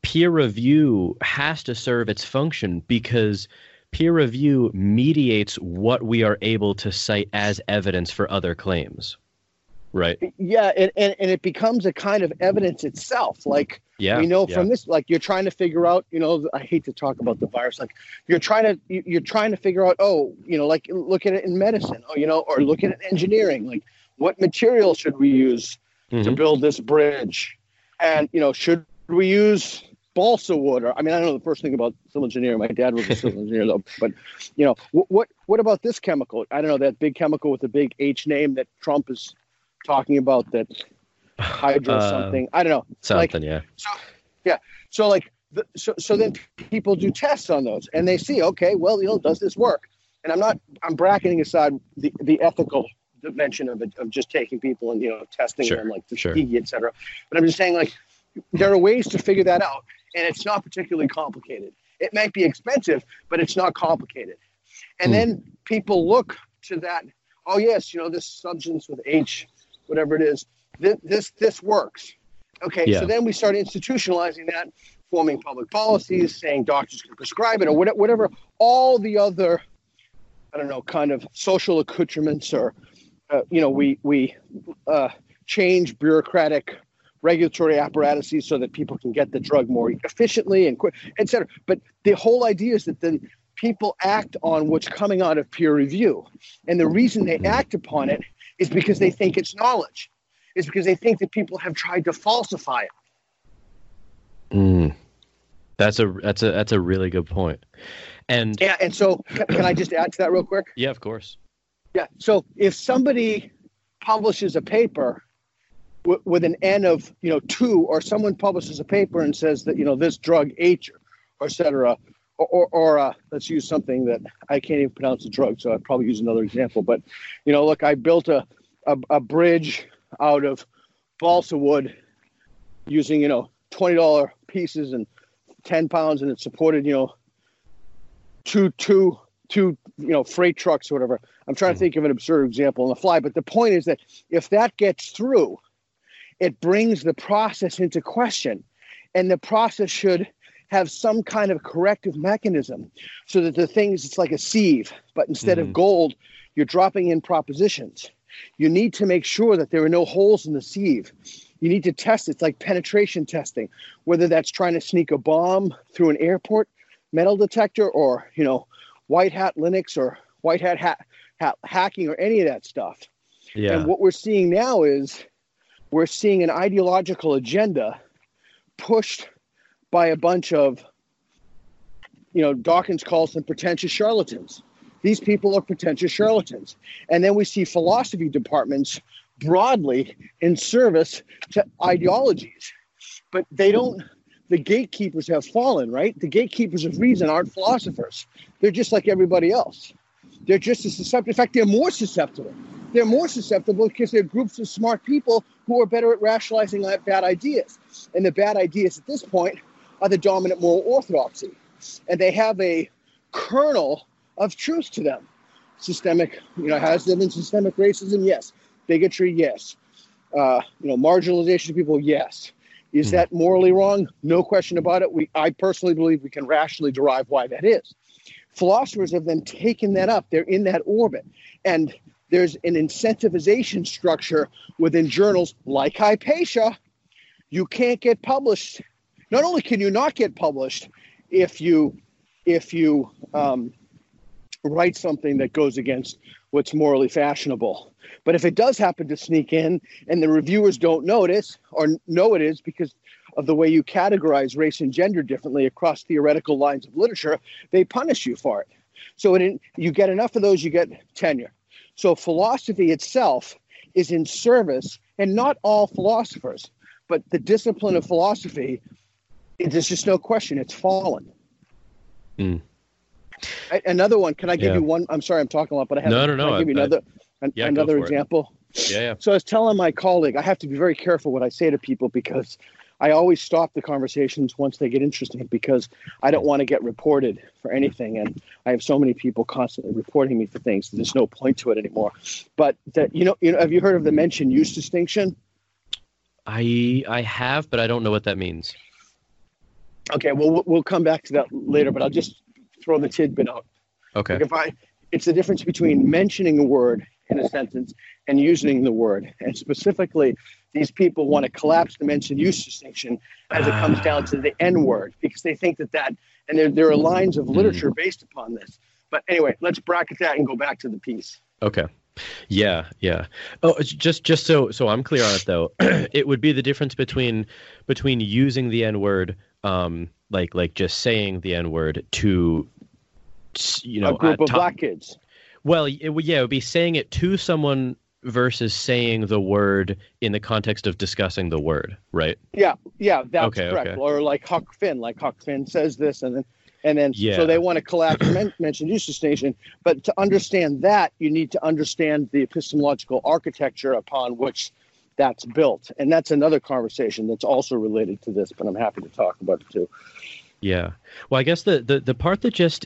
peer review has to serve its function because peer review mediates what we are able to cite as evidence for other claims. Right. Yeah, and, and, and it becomes a kind of evidence itself. Like Yeah. we know yeah. from this, like you're trying to figure out, you know, I hate to talk about the virus. Like you're trying to, you- you're trying to figure out, oh, you know, like look at it in medicine, oh, you know, or look at it in engineering. Like what material should we use to Mhm. build this bridge? And, you know, should we use balsa wood? Or, I mean, I don't know the first thing about civil engineering. My dad was a civil engineer though, but you know, what, what, what about this chemical? I don't know that big chemical with the big H name that Trump is talking about that hydro Uh, something. I don't know. Like, Something, yeah. so like, the, so so then people do tests on those, and they see, okay, well, you know, does this work? And I'm not, I'm bracketing aside the the ethical dimension of it, of just taking people and you know testing Sure, them like sure. Tuskegee, et cetera. But I'm just saying, like, there are ways to figure that out, and it's not particularly complicated. It might be expensive, but it's not complicated. And Hmm. then people look to that. Oh yes, you know this substance with H, whatever it is. This this, this works. Okay, Yeah. so then we start institutionalizing that, forming public policies, saying doctors can prescribe it or whatever, whatever all the other, I don't know, kind of social accoutrements or, uh, you know, we we uh, change bureaucratic regulatory apparatuses so that people can get the drug more efficiently and quick, et cetera. But the whole idea is that then people act on what's coming out of peer review, and the reason they act upon it is because they think it's knowledge. Is because they think that people have tried to falsify it. Mm. That's a that's a that's a really good point. And yeah, and so can I just add to that real quick? Yeah, of course. Yeah. So if somebody publishes a paper w- with an N of you know two, or someone publishes a paper and says that you know this drug H, or et cetera, or, or, or uh, let's use something that I can't even pronounce the drug, so I'd probably use another example. But you know, look, I built a a, a bridge out of balsa wood using you know twenty dollar pieces and ten pounds, and it supported you know two two two you know freight trucks or whatever. I'm trying to think of an absurd example on the fly, but the point is that if that gets through, it brings the process into question, and the process should have some kind of corrective mechanism so that the things it's like a sieve but instead mm-hmm. of gold you're dropping in propositions you need to make sure that there are no holes in the sieve you need to test it's like penetration testing whether that's trying to sneak a bomb through an airport metal detector or you know white hat linux or white hat, hat, hat hacking or any of that stuff yeah. and what we're seeing now is we're seeing an ideological agenda pushed by a bunch of, you know, Dawkins calls them pretentious charlatans. These people are pretentious charlatans. And then we see philosophy departments broadly in service to ideologies. But they don't, the gatekeepers have fallen, right? The gatekeepers of reason aren't philosophers. They're just like everybody else. They're just as susceptible. In fact, they're more susceptible. They're more susceptible because they're groups of smart people who are better at rationalizing bad ideas. And the bad ideas at this point are the dominant moral orthodoxy. And they have a kernel of truth to them. Systemic, you know, has there been systemic racism? Yes. Bigotry? Yes. Uh, you know, marginalization of people? Yes. Is hmm. that morally wrong? No question about it. We, I personally believe we can rationally derive why that is. Philosophers have then taken that up. They're in that orbit. And there's an incentivization structure within journals like Hypatia. You can't get published not only can you not get published if you if you um, write something that goes against what's morally fashionable, but if it does happen to sneak in and the reviewers don't notice or know it is because of the way you categorize race and gender differently across theoretical lines of literature, they punish you for it. So it, you get enough of those, you get tenure. So philosophy itself is in service, and not all philosophers, but the discipline of philosophy there's just no question it's fallen. Mm. I, another one. Can I give yeah. you one? I'm sorry, I'm talking a lot, but I have. No, no, no. I give you another I, yeah, another example. Yeah, yeah. So I was telling my colleague, I have to be very careful what I say to people because I always stop the conversations once they get interesting because I don't want to get reported for anything, and I have so many people constantly reporting me for things. There's no point to it anymore. But that you know, you know, have you heard of the mention use distinction? I I have, but I don't know what that means. Okay, well, we'll come back to that later, but I'll just throw the tidbit out. Okay. Like if I, it's the difference between mentioning a word in a sentence and using the word. And specifically, these people want to collapse the mention use distinction as it comes down to the N word because they think that that, and there, there are lines of literature mm. based upon this. But anyway, let's bracket that and go back to the piece. Okay. Yeah, yeah. Oh, just just so so I'm clear on it though, [CLEARS THROAT] it would be the difference between between using the N word um, like like just saying the N word to you know a group of black kids. Well, it, yeah, it would be saying it to someone versus saying the word in the context of discussing the word, right? Yeah, yeah, that's okay, correct. Okay. Or like Huck Finn, like Huck Finn says this, and then and then yeah. so they want to collapse men- mention use distinction. But to understand that, you need to understand the epistemological architecture upon which that's built. And that's another conversation that's also related to this, but I'm happy to talk about it too. Yeah. Well, I guess the the, the part that just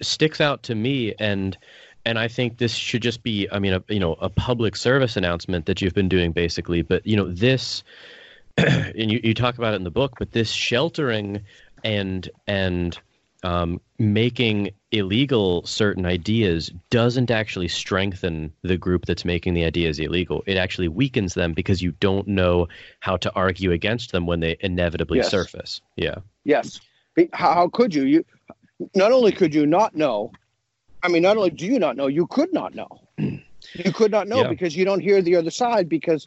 sticks out to me and and I think this should just be I mean a you know a public service announcement that you've been doing basically, but you know this [CLEARS THROAT] and you, you talk about it in the book, but this sheltering and and um, making illegal certain ideas doesn't actually strengthen the group that's making the ideas illegal. It actually weakens them because you don't know how to argue against them when they inevitably yes. surface. Yeah. Yes. How could you? You not only could you not know, I mean, not only do you not know, you could not know. You could not know Yeah. because you don't hear the other side because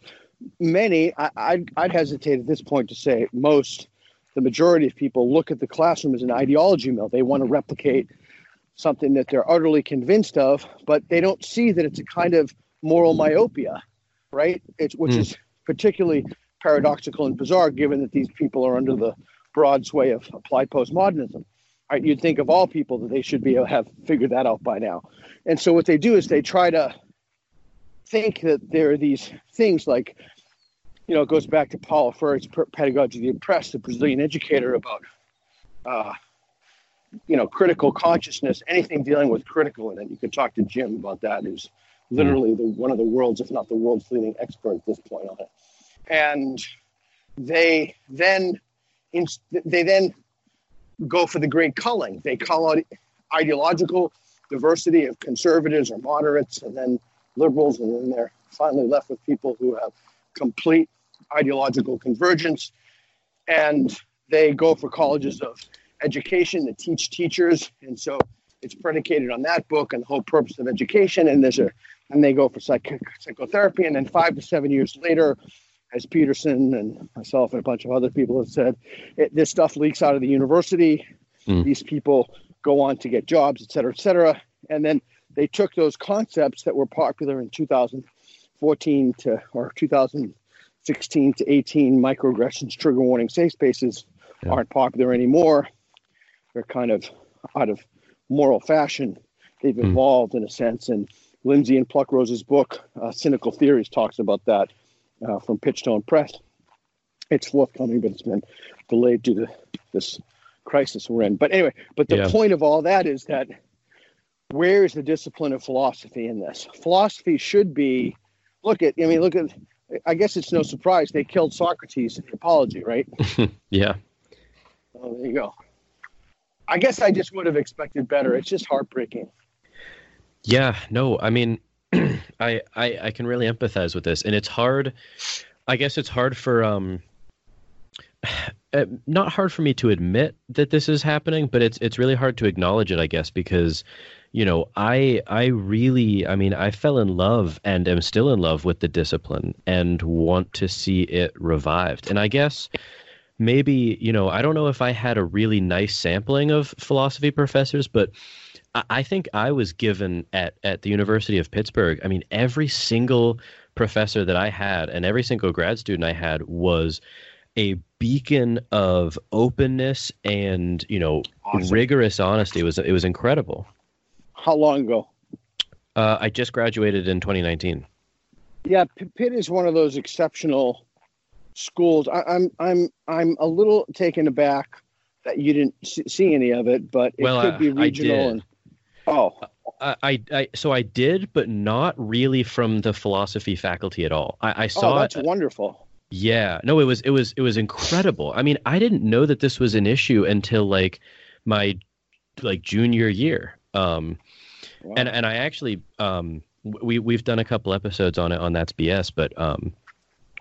many, I, I'd, I'd hesitate at this point to say most, the majority of people look at the classroom as an ideology mill. They want to replicate something that they're utterly convinced of, but they don't see that it's a kind of moral myopia, right? It's, which Hmm. is particularly paradoxical and bizarre given that these people are under the broad sway of applied postmodernism. You'd think of all people that they should be have figured that out by now. And so what they do is they try to think that there are these things like, you know, it goes back to Paulo Freire's pedagogy of the oppressed, the Brazilian educator about, uh, you know, critical consciousness, anything dealing with critical in it. You could talk to Jim about that, who's literally the, one of the world's, if not the world's leading expert at this point on it. And they then, they then go for the great culling. They call out ideological diversity of conservatives or moderates, and then liberals, and then they're finally left with people who have complete ideological convergence. And they go for colleges of education that teach teachers, and so it's predicated on that book and the whole purpose of education. And there's a, and they go for psych- psychotherapy, and then five to seven years later, as Peterson and myself and a bunch of other people have said, it, this stuff leaks out of the university. Mm. These people go on to get jobs, et cetera, et cetera. And then they took those concepts that were popular in 2014 to or 2016 to 18 microaggressions, trigger warning, safe spaces Yeah. aren't popular anymore. They're kind of out of moral fashion. They've Hmm. evolved in a sense. And Lindsay and Pluckrose's book, uh, Cynical Theories, talks about that uh, from Pitchstone Press. It's forthcoming, but it's been delayed due to this crisis we're in. But anyway, but the Yeah. point of all that is that where is the discipline of philosophy in this? Philosophy should be look at, I mean, look at, I guess it's no surprise they killed Socrates in the Apology, right? [LAUGHS] Yeah. Oh, there you go. I guess I just would have expected better. It's just heartbreaking. Yeah, no, I mean, I, I I can really empathize with this, and it's hard. I guess it's hard for um, uh, [SIGHS] not hard for me to admit that this is happening, but it's it's really hard to acknowledge it. I guess because, you know, I I really, I mean, I fell in love and am still in love with the discipline and want to see it revived. And I guess maybe you know i don't know if i had a really nice sampling of philosophy professors but I- think i was given at at the university of pittsburgh i mean every single professor that i had and every single grad student i had was a beacon of openness and you know Awesome. rigorous honesty it was it was incredible How long ago? uh, i just graduated in 2019 Yeah, Pitt is one of those exceptional schools. I, I'm I'm I'm a little taken aback that you didn't see, any of it, but it Well, could be I- I regional. did. and oh, I, I, I so I did, but not really from the philosophy faculty at all. I, I oh, saw that's it. wonderful. Yeah, no, it was it was it was incredible. I mean, I didn't know that this was an issue until like my like junior year. Um, Wow. and and I actually um we we've done a couple episodes on it on that's BS, but um,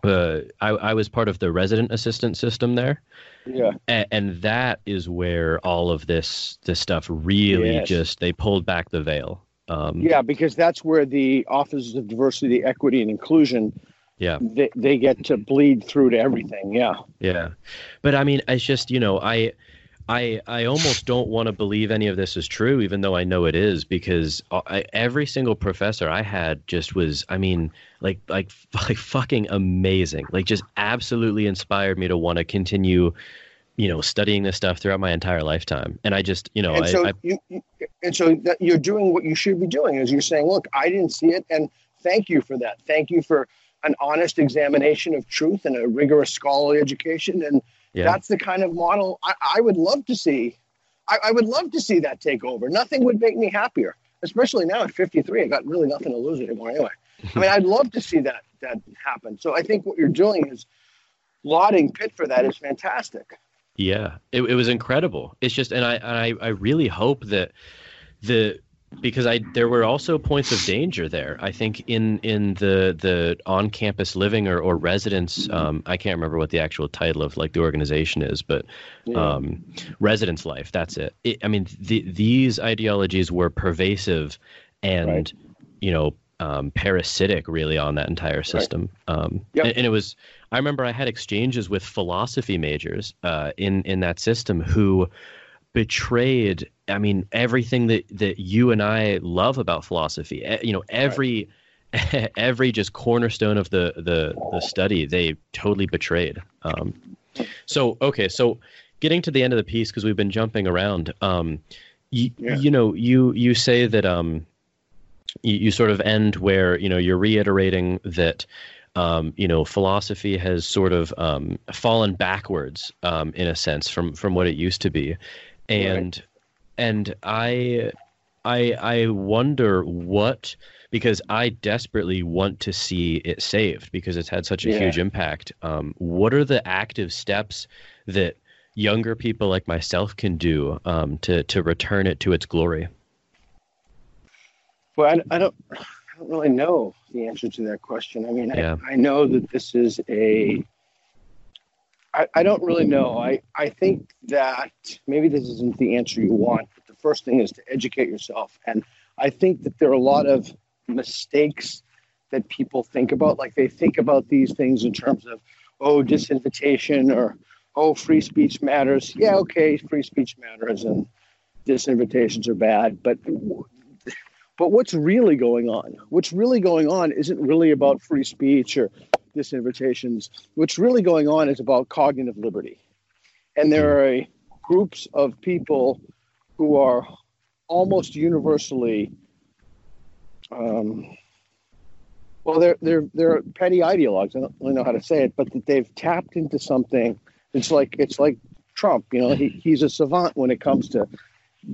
uh, I I was part of the resident assistant system there yeah, and, and that is where all of this this stuff really Yes. just they pulled back the veil. Um, yeah, because that's where the offices of diversity, equity, and inclusion yeah. they, they get to bleed through to everything. Yeah, Yeah, but I mean, it's just you know, I, I, I almost don't want to believe any of this is true, even though I know it is, because uh, I, every single professor I had just was, I mean, like, like, [LAUGHS] like fucking amazing, like, just absolutely inspired me to want to continue, you know, studying this stuff throughout my entire lifetime. And I just, you know, and I, so I you, and so that you're doing what you should be doing is you're saying, look, I didn't see it, and thank you for that. Thank you for an honest examination of truth and a rigorous scholarly education, and yeah, that's the kind of model I, I would love to see. I, I would love to see that take over. Nothing would make me happier, especially now at 53. I got really nothing to lose anymore anyway. [LAUGHS] I mean, I'd love to see that that happen. So I think what you're doing is lauding Pitt for that is fantastic. Yeah, it, it was incredible. It's just, and I, and I, I really hope that the because I there were also points of danger there. I think in in the the on campus living or or residence, um, I can't remember what the actual title of like the organization is, but um, residence life. That's it. it I mean, the, these ideologies were pervasive, and Right. you know, um, parasitic really on that entire system. Right. Um, yep. and, and, it was, I remember I had exchanges with philosophy majors uh, in, in that system who betrayed, I mean, everything that, that you and I love about philosophy, you know, every, right. [LAUGHS] every just cornerstone of the, the, the study, they totally betrayed. Um, so, okay. So getting to the end of the piece, cause we've been jumping around, um, you, yeah. you know, you, you say that, um, you, you sort of end where you know you're reiterating that um, you know philosophy has sort of um, fallen backwards um, in a sense from from what it used to be, and. And I I I wonder what because I desperately want to see it saved because it's had such a yeah. huge impact. Um, what are the active steps that younger people like myself can do um, to to return it to its glory? Well, I, I, don't, I don't really know the answer to that question. I mean, yeah. I, I know that this is a. I, I don't really know. I, I think that maybe this isn't the answer you want, but the first thing is to educate yourself. And I think that there are a lot of mistakes that people think about. Like they think about these things in terms of, oh, disinvitation or, oh, free speech matters. Yeah, okay, free speech matters and disinvitations are bad. But but what's really going on? What's really going on isn't really about free speech or disinvitations. What's really going on is about cognitive liberty. And there are groups of people who are almost universally, um, well, they're, they're, they're petty ideologues. I don't really know how to say it, but that they've tapped into something. It's like, it's like Trump, you know, he, he's a savant when it comes to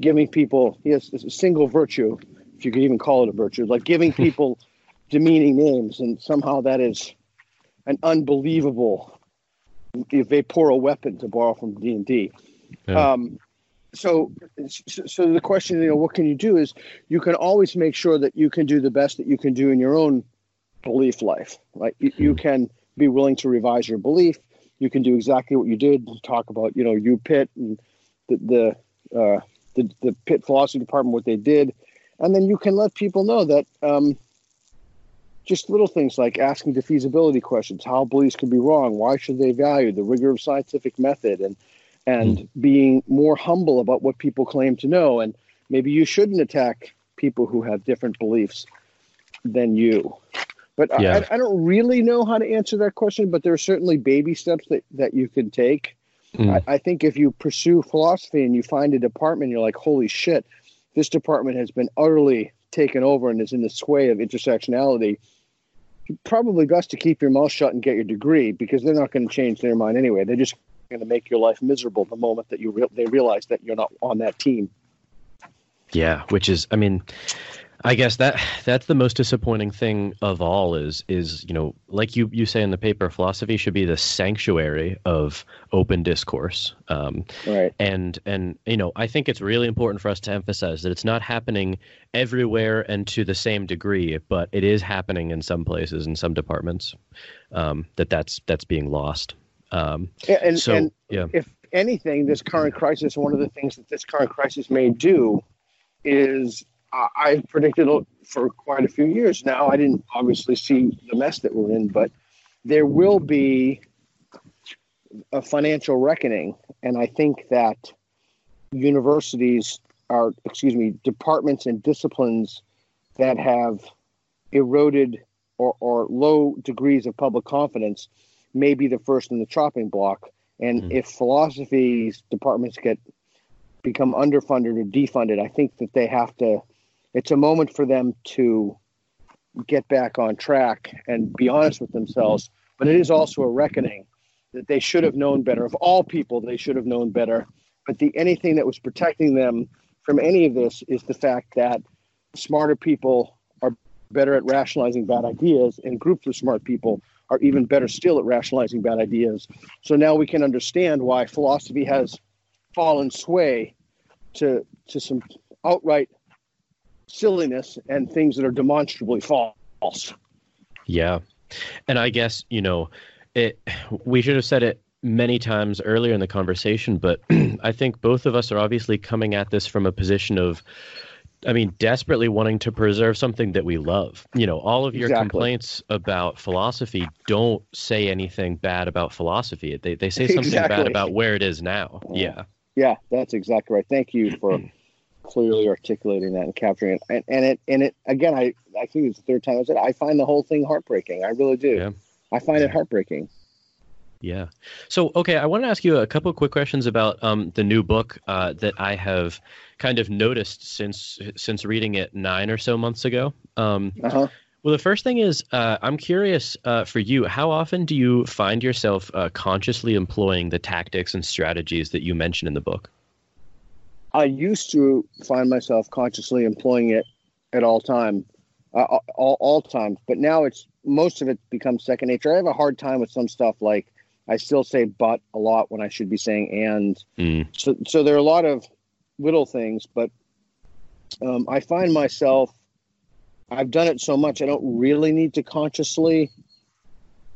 giving people, he has a single virtue if you could even call it a virtue, like giving people demeaning names, and somehow that is an unbelievable a weapon to borrow from D and D. Um, so, so the question, you know, what can you do is you can always make sure that you can do the best that you can do in your own belief life. Right? You, you hmm. can be willing to revise your belief. You can do exactly what you did. Talk about, you know, you Pitt and the the uh, the, the Pitt Philosophy Department, what they did and then you can let people know that um, just little things like asking defeasibility questions, how beliefs can be wrong, why should they value the rigor of scientific method, and and mm. being more humble about what people claim to know, and maybe you shouldn't attack people who have different beliefs than you. But yeah. I, I, don't really know how to answer that question, but there are certainly baby steps that, that you can take. Mm. I, I think if you pursue philosophy and you find a department, you're like, holy shit, this department has been utterly taken over and is in the sway of intersectionality, probably best to keep your mouth shut and get your degree because they're not going to change their mind anyway. They're just going to make your life miserable the moment that you re- they realize that you're not on that team. Yeah, which is, I mean, I guess that that's the most disappointing thing of all is is you know like you you say in the paper philosophy should be the sanctuary of open discourse. Um, right. and and you know I think it's really important for us to emphasize that it's not happening everywhere and to the same degree but it is happening in some places in some departments um, that that's that's being lost. Um, and, so and yeah. if anything this current crisis one of the things that this current crisis may do is I've predicted for quite a few years now. I didn't obviously see the mess that we're in, but there will be a financial reckoning. And I think that universities are, excuse me, departments and disciplines that have eroded or, or low degrees of public confidence may be the first in the chopping block. And mm-hmm. if philosophy's departments get become underfunded or defunded, I think that they have to it's a moment for them to get back on track and be honest with themselves. But it is also a reckoning that they should have known better. Of all people, they should have known better. But the anything that was protecting them from any of this is the fact that smarter people are better at rationalizing bad ideas, and groups of smart people are even better still at rationalizing bad ideas. So now we can understand why philosophy has fallen sway to to some outright silliness and things that are demonstrably false. Yeah. And I guess, you know, it we should have said it many times earlier in the conversation, but [CLEARS THROAT] I think both of us are obviously coming at this from a position of I mean, desperately wanting to preserve something that we love. You know, all of your Exactly. complaints about philosophy don't say anything bad about philosophy. They they say something bad about where it is now. Mm. Yeah. Yeah, that's exactly right. Thank you for [CLEARS THROAT] clearly articulating that and capturing it. And, and it and it again, I I think it's the third time I said I find the whole thing heartbreaking. I really do. Yeah. I find it heartbreaking. Yeah. So, okay, I want to ask you a couple of quick questions about um, the new book uh, that I have kind of noticed since since reading it nine or so months ago. Um, Uh-huh. well, the first thing is, uh, I'm curious uh, for you. How often do you find yourself uh, consciously employing the tactics and strategies that you mention in the book? I used to find myself consciously employing it at all time, uh, all, all times. But now it's most of it becomes second nature. I have a hard time with some stuff like I still say "but" a lot when I should be saying "and." Mm. So, so there are a lot of little things, but um, I find myself. I've done it so much, I don't really need to consciously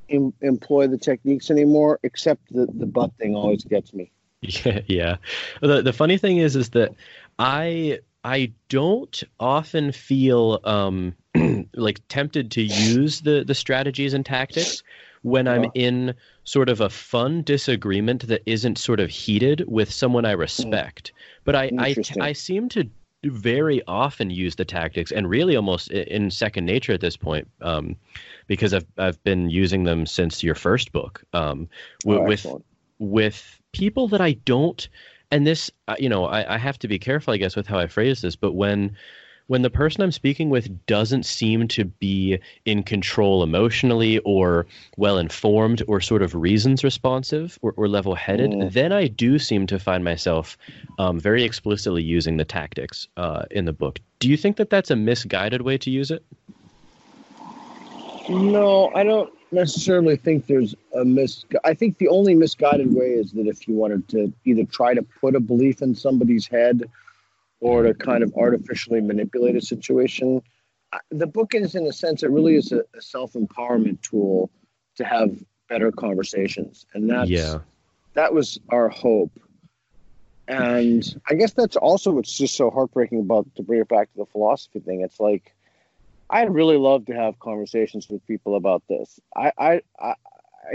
em- employ the techniques anymore. Except the the "but" thing always gets me. [LAUGHS] Yeah, yeah. The the funny thing is, is that I I don't often feel um [CLEARS THROAT] like tempted to use the the strategies and tactics when I'm Uh-huh. in sort of a fun disagreement that isn't sort of heated with someone I respect. But I I, I seem to very often use the tactics and really almost in second nature at this point um, because I've I've been using them since your first book um, wi- Oh, with with people that I don't, and this, uh, you know, I, I have to be careful, I guess, with how I phrase this, but when when the person I'm speaking with doesn't seem to be in control emotionally or well informed or sort of reasons responsive or, or level headed, Mm. then I do seem to find myself um, very explicitly using the tactics uh, in the book. Do you think that that's a misguided way to use it? No, I don't necessarily think there's a mis. I think the only misguided way is that if you wanted to either try to put a belief in somebody's head or to kind of artificially manipulate a situation. The book is, in a sense, it really is a, a self empowerment tool to have better conversations, and that's yeah. that was our hope. And I guess that's also what's just so heartbreaking about to bring it back to the philosophy thing. It's like I'd really love to have conversations with people about this. I, I, I, I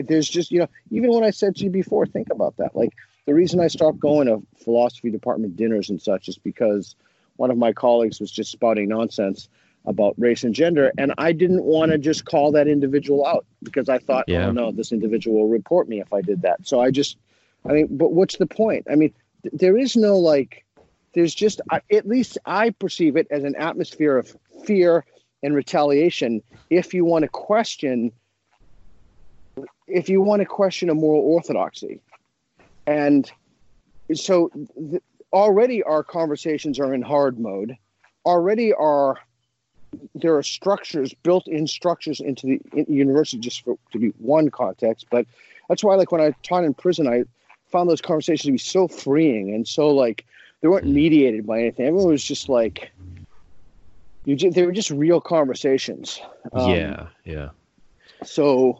there's just you know even when I said to you before, think about that. Like the reason I stopped going to philosophy department dinners and such is because one of my colleagues was just spouting nonsense about race and gender, and I didn't want to just call that individual out because I thought, oh, Yeah. oh no, this individual will report me if I did that. So I just, I mean, but what's the point? I mean, th- there is no like, there's just I- at least I perceive it as an atmosphere of fear and retaliation. If you want to question, if you want to question a moral orthodoxy, and so already our conversations are in hard mode. Already are there are structures built in structures into the university just for to be one context but that's why like when i taught in prison i found those conversations to be so freeing and so like they weren't mediated by anything everyone was just like you just, they were just real conversations Um, yeah. Yeah. so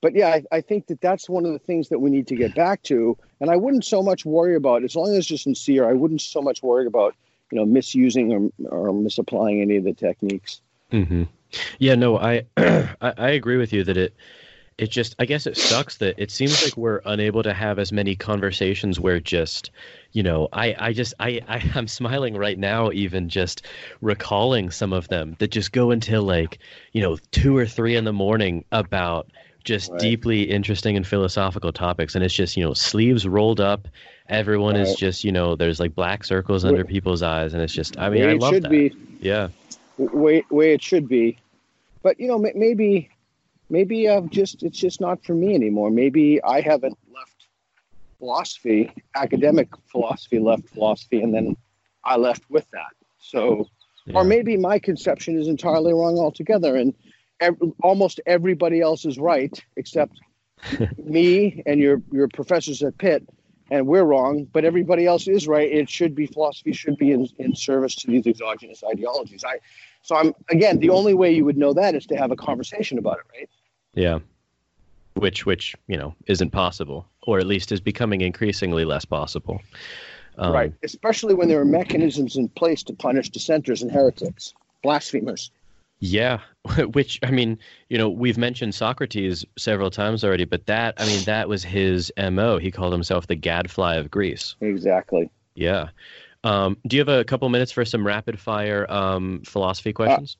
but yeah I, I think that that's one of the things that we need to get [CLEARS THROAT] back to and i wouldn't so much worry about as long as you're sincere i wouldn't so much worry about you know misusing or, or misapplying any of the techniques hmm Yeah, no, I, [CLEARS THROAT] I I agree with you that it it just I guess it sucks that it seems like we're unable to have as many conversations where just you know I I just I, I [LAUGHS] I'm smiling right now even just recalling some of them that just go until like you know two or three in the morning about just Right. deeply interesting and philosophical topics. And it's just you know sleeves rolled up. Everyone is just you know there's like black circles under people's eyes. And it's just I mean I love should that. be. Yeah. Way way it should be. But you know ma- maybe maybe i've just it's just not for me anymore. Maybe i haven't left philosophy academic philosophy left philosophy and then i left with that. So yeah. or maybe my conception is entirely wrong altogether and almost everybody else is right except [LAUGHS] me and your your professors at pitt and we're wrong but everybody else is right. It should be philosophy should be in, in service to these exogenous ideologies. I so i'm again the only way you would know that is to have a conversation about it right Yeah. Which which, you know, isn't possible or at least is becoming increasingly less possible. Um, right, especially when there are mechanisms in place to punish dissenters and heretics, blasphemers. Yeah, [LAUGHS] which I mean, you know, we've mentioned Socrates several times already, but that I mean, that was his mo. He called himself the gadfly of Greece. Exactly. Yeah. Um, do you have a couple minutes for some rapid fire um, philosophy uh, questions?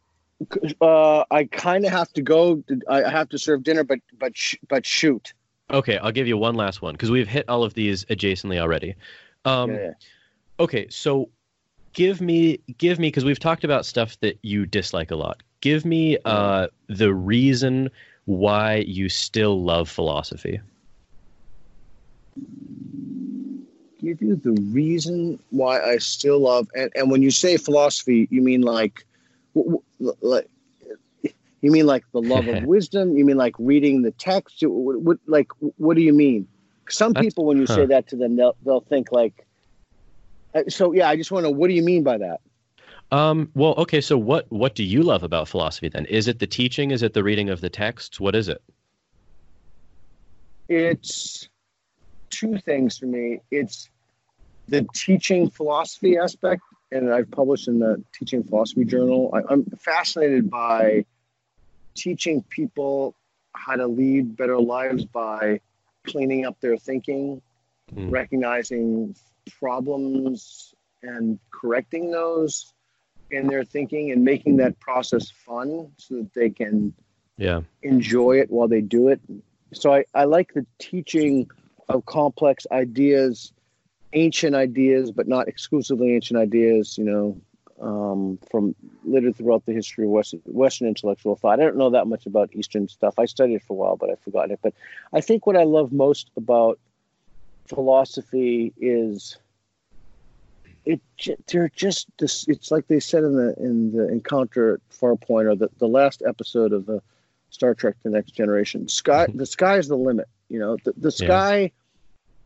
Uh, uh, I kind of have to go. I have to serve dinner, but but sh- but shoot. Okay, I'll give you one last one because we've hit all of these adjacently already. Um, yeah. Okay, so give me give me because we've talked about stuff that you dislike a lot. Give me uh, the reason why you still love philosophy. Give you the reason why I still love, and, and when you say philosophy, you mean like, like you mean like the love of [LAUGHS] wisdom? You mean like reading the text? What, what like what do you mean? Some That's, people, when you huh. say that to them, they'll they'll think like. Uh, so yeah, I just want to. Know what do you mean by that? Um, well, okay. So what what do you love about philosophy then? Is it the teaching? Is it the reading of the texts? What is it? It's two things for me. It's the teaching philosophy aspect, and I've published in the Teaching Philosophy Journal. I, I'm fascinated by teaching people how to lead better lives by cleaning up their thinking, mm. recognizing problems and correcting those in their thinking and making that process fun so that they can yeah enjoy it while they do it. So I, I like the teaching of complex ideas, ancient ideas, but not exclusively ancient ideas, you know, um, from littered throughout the history of Western, Western intellectual thought. I don't know that much about Eastern stuff. I studied for a while, but I forgot it. But I think what I love most about philosophy is it. They're just this. It's like they said in the in the Encounter at Farpoint or the, the last episode of the Star Trek: The Next Generation. Sky, [LAUGHS] the sky is the limit. You know, the, the sky, yeah.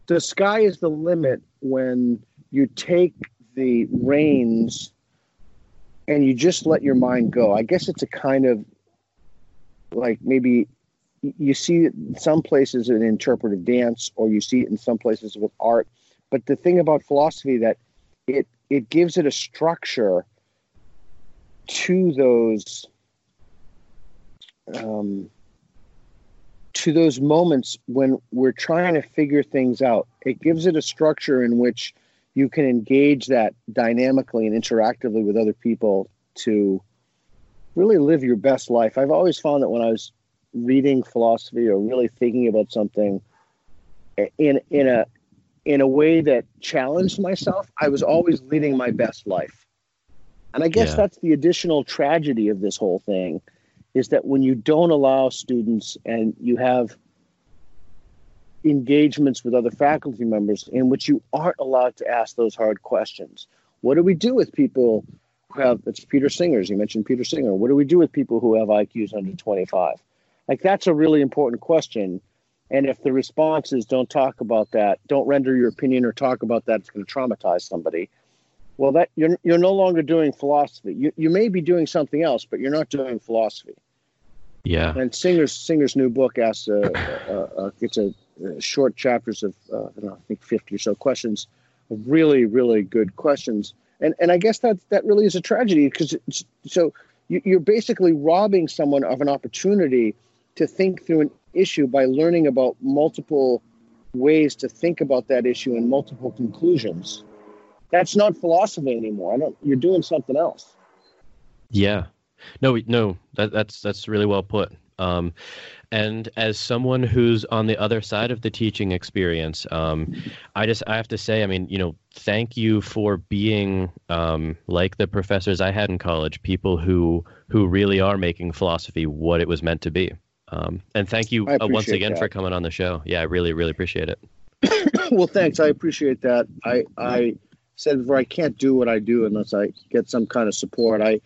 the sky is the limit when you take the reins and you just let your mind go. I guess it's a kind of like maybe you see it in some places in interpretive dance or you see it in some places with art. But the thing about philosophy that it it gives it a structure to those um, to those moments when we're trying to figure things out. It gives it a structure in which you can engage that dynamically and interactively with other people to really live your best life. I've always found that when I was reading philosophy or really thinking about something in in a in a way that challenged myself, I was always leading my best life. And I guess yeah. that's the additional tragedy of this whole thing is that when you don't allow students and you have engagements with other faculty members in which you aren't allowed to ask those hard questions. What do we do with people who have, it's Peter Singer's, you mentioned Peter Singer. What do we do with people who have IQs under 25? Like, that's a really important question. And if the response is don't talk about that, don't render your opinion or talk about that, it's going to traumatize somebody. Well, that you're, you're no longer doing philosophy. You, you may be doing something else, but you're not doing philosophy. Yeah. And Singer's Singer's new book asks, uh, uh, uh, it's a uh, short chapters of uh, I, know, I think 50 or so questions, really, really good questions. And and I guess that that really is a tragedy because so you, you're basically robbing someone of an opportunity to think through an issue by learning about multiple ways to think about that issue and multiple conclusions. That's not philosophy anymore. I don't. You're doing something else. Yeah. No. No. That, that's that's really well put. Um, and as someone who's on the other side of the teaching experience, um, I just I have to say, I mean, you know, thank you for being um, like the professors I had in college, people who who really are making philosophy what it was meant to be. Um, and thank you uh, once again that. for coming on the show. Yeah, I really really appreciate it. [COUGHS] well, thanks. I appreciate that. I I said before I can't do what I do unless I get some kind of support. I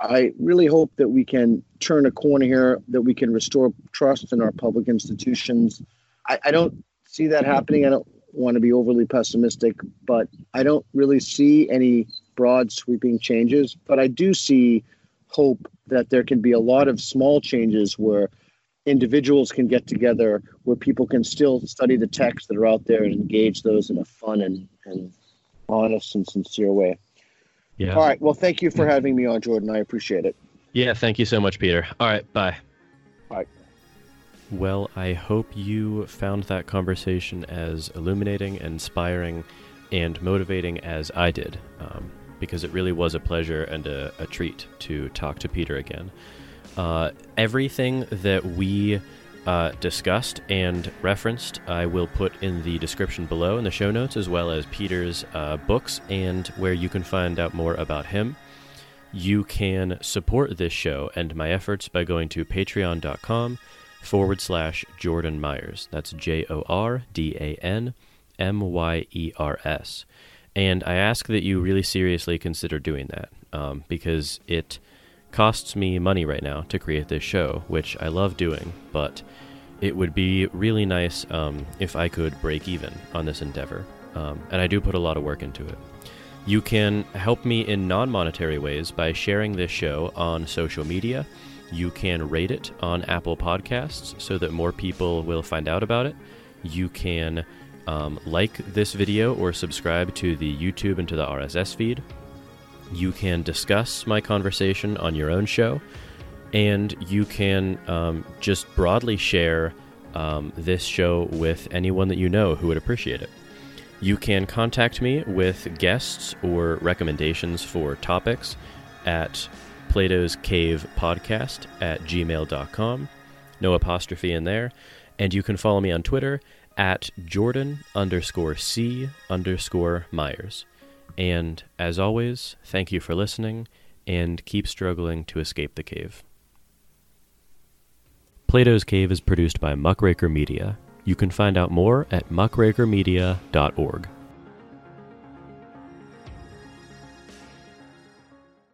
I really hope that we can turn a corner here, that we can restore trust in our public institutions. I, I don't see that happening. I don't want to be overly pessimistic, but I don't really see any broad sweeping changes. But I do see hope that there can be a lot of small changes where individuals can get together, where people can still study the texts that are out there and engage those in a fun and, and honest and sincere way. Yeah. All right. Well, thank you for having me on, Jordan. I appreciate it. Yeah, thank you so much, Peter. All right, bye. Bye. Well, I hope you found that conversation as illuminating, inspiring, and motivating as I did, um, because it really was a pleasure and a, a treat to talk to Peter again. Uh, everything that we uh, discussed and referenced, I will put in the description below in the show notes, as well as Peter's uh, books and where you can find out more about him. You can support this show and my efforts by going to patreon.com forward slash Jordan Myers. That's J O R D A N M Y E R S. And I ask that you really seriously consider doing that um, because it costs me money right now to create this show, which I love doing, but it would be really nice um, if I could break even on this endeavor. Um, and I do put a lot of work into it. You can help me in non monetary ways by sharing this show on social media. You can rate it on Apple Podcasts so that more people will find out about it. You can um, like this video or subscribe to the YouTube and to the RSS feed. You can discuss my conversation on your own show, and you can um, just broadly share um, this show with anyone that you know who would appreciate it. You can contact me with guests or recommendations for topics at Plato's Cave Podcast at gmail.com. No apostrophe in there. And you can follow me on Twitter at Jordan underscore C underscore Myers. And as always, thank you for listening and keep struggling to escape the cave. Plato's Cave is produced by Muckraker Media. You can find out more at muckrakermedia.org.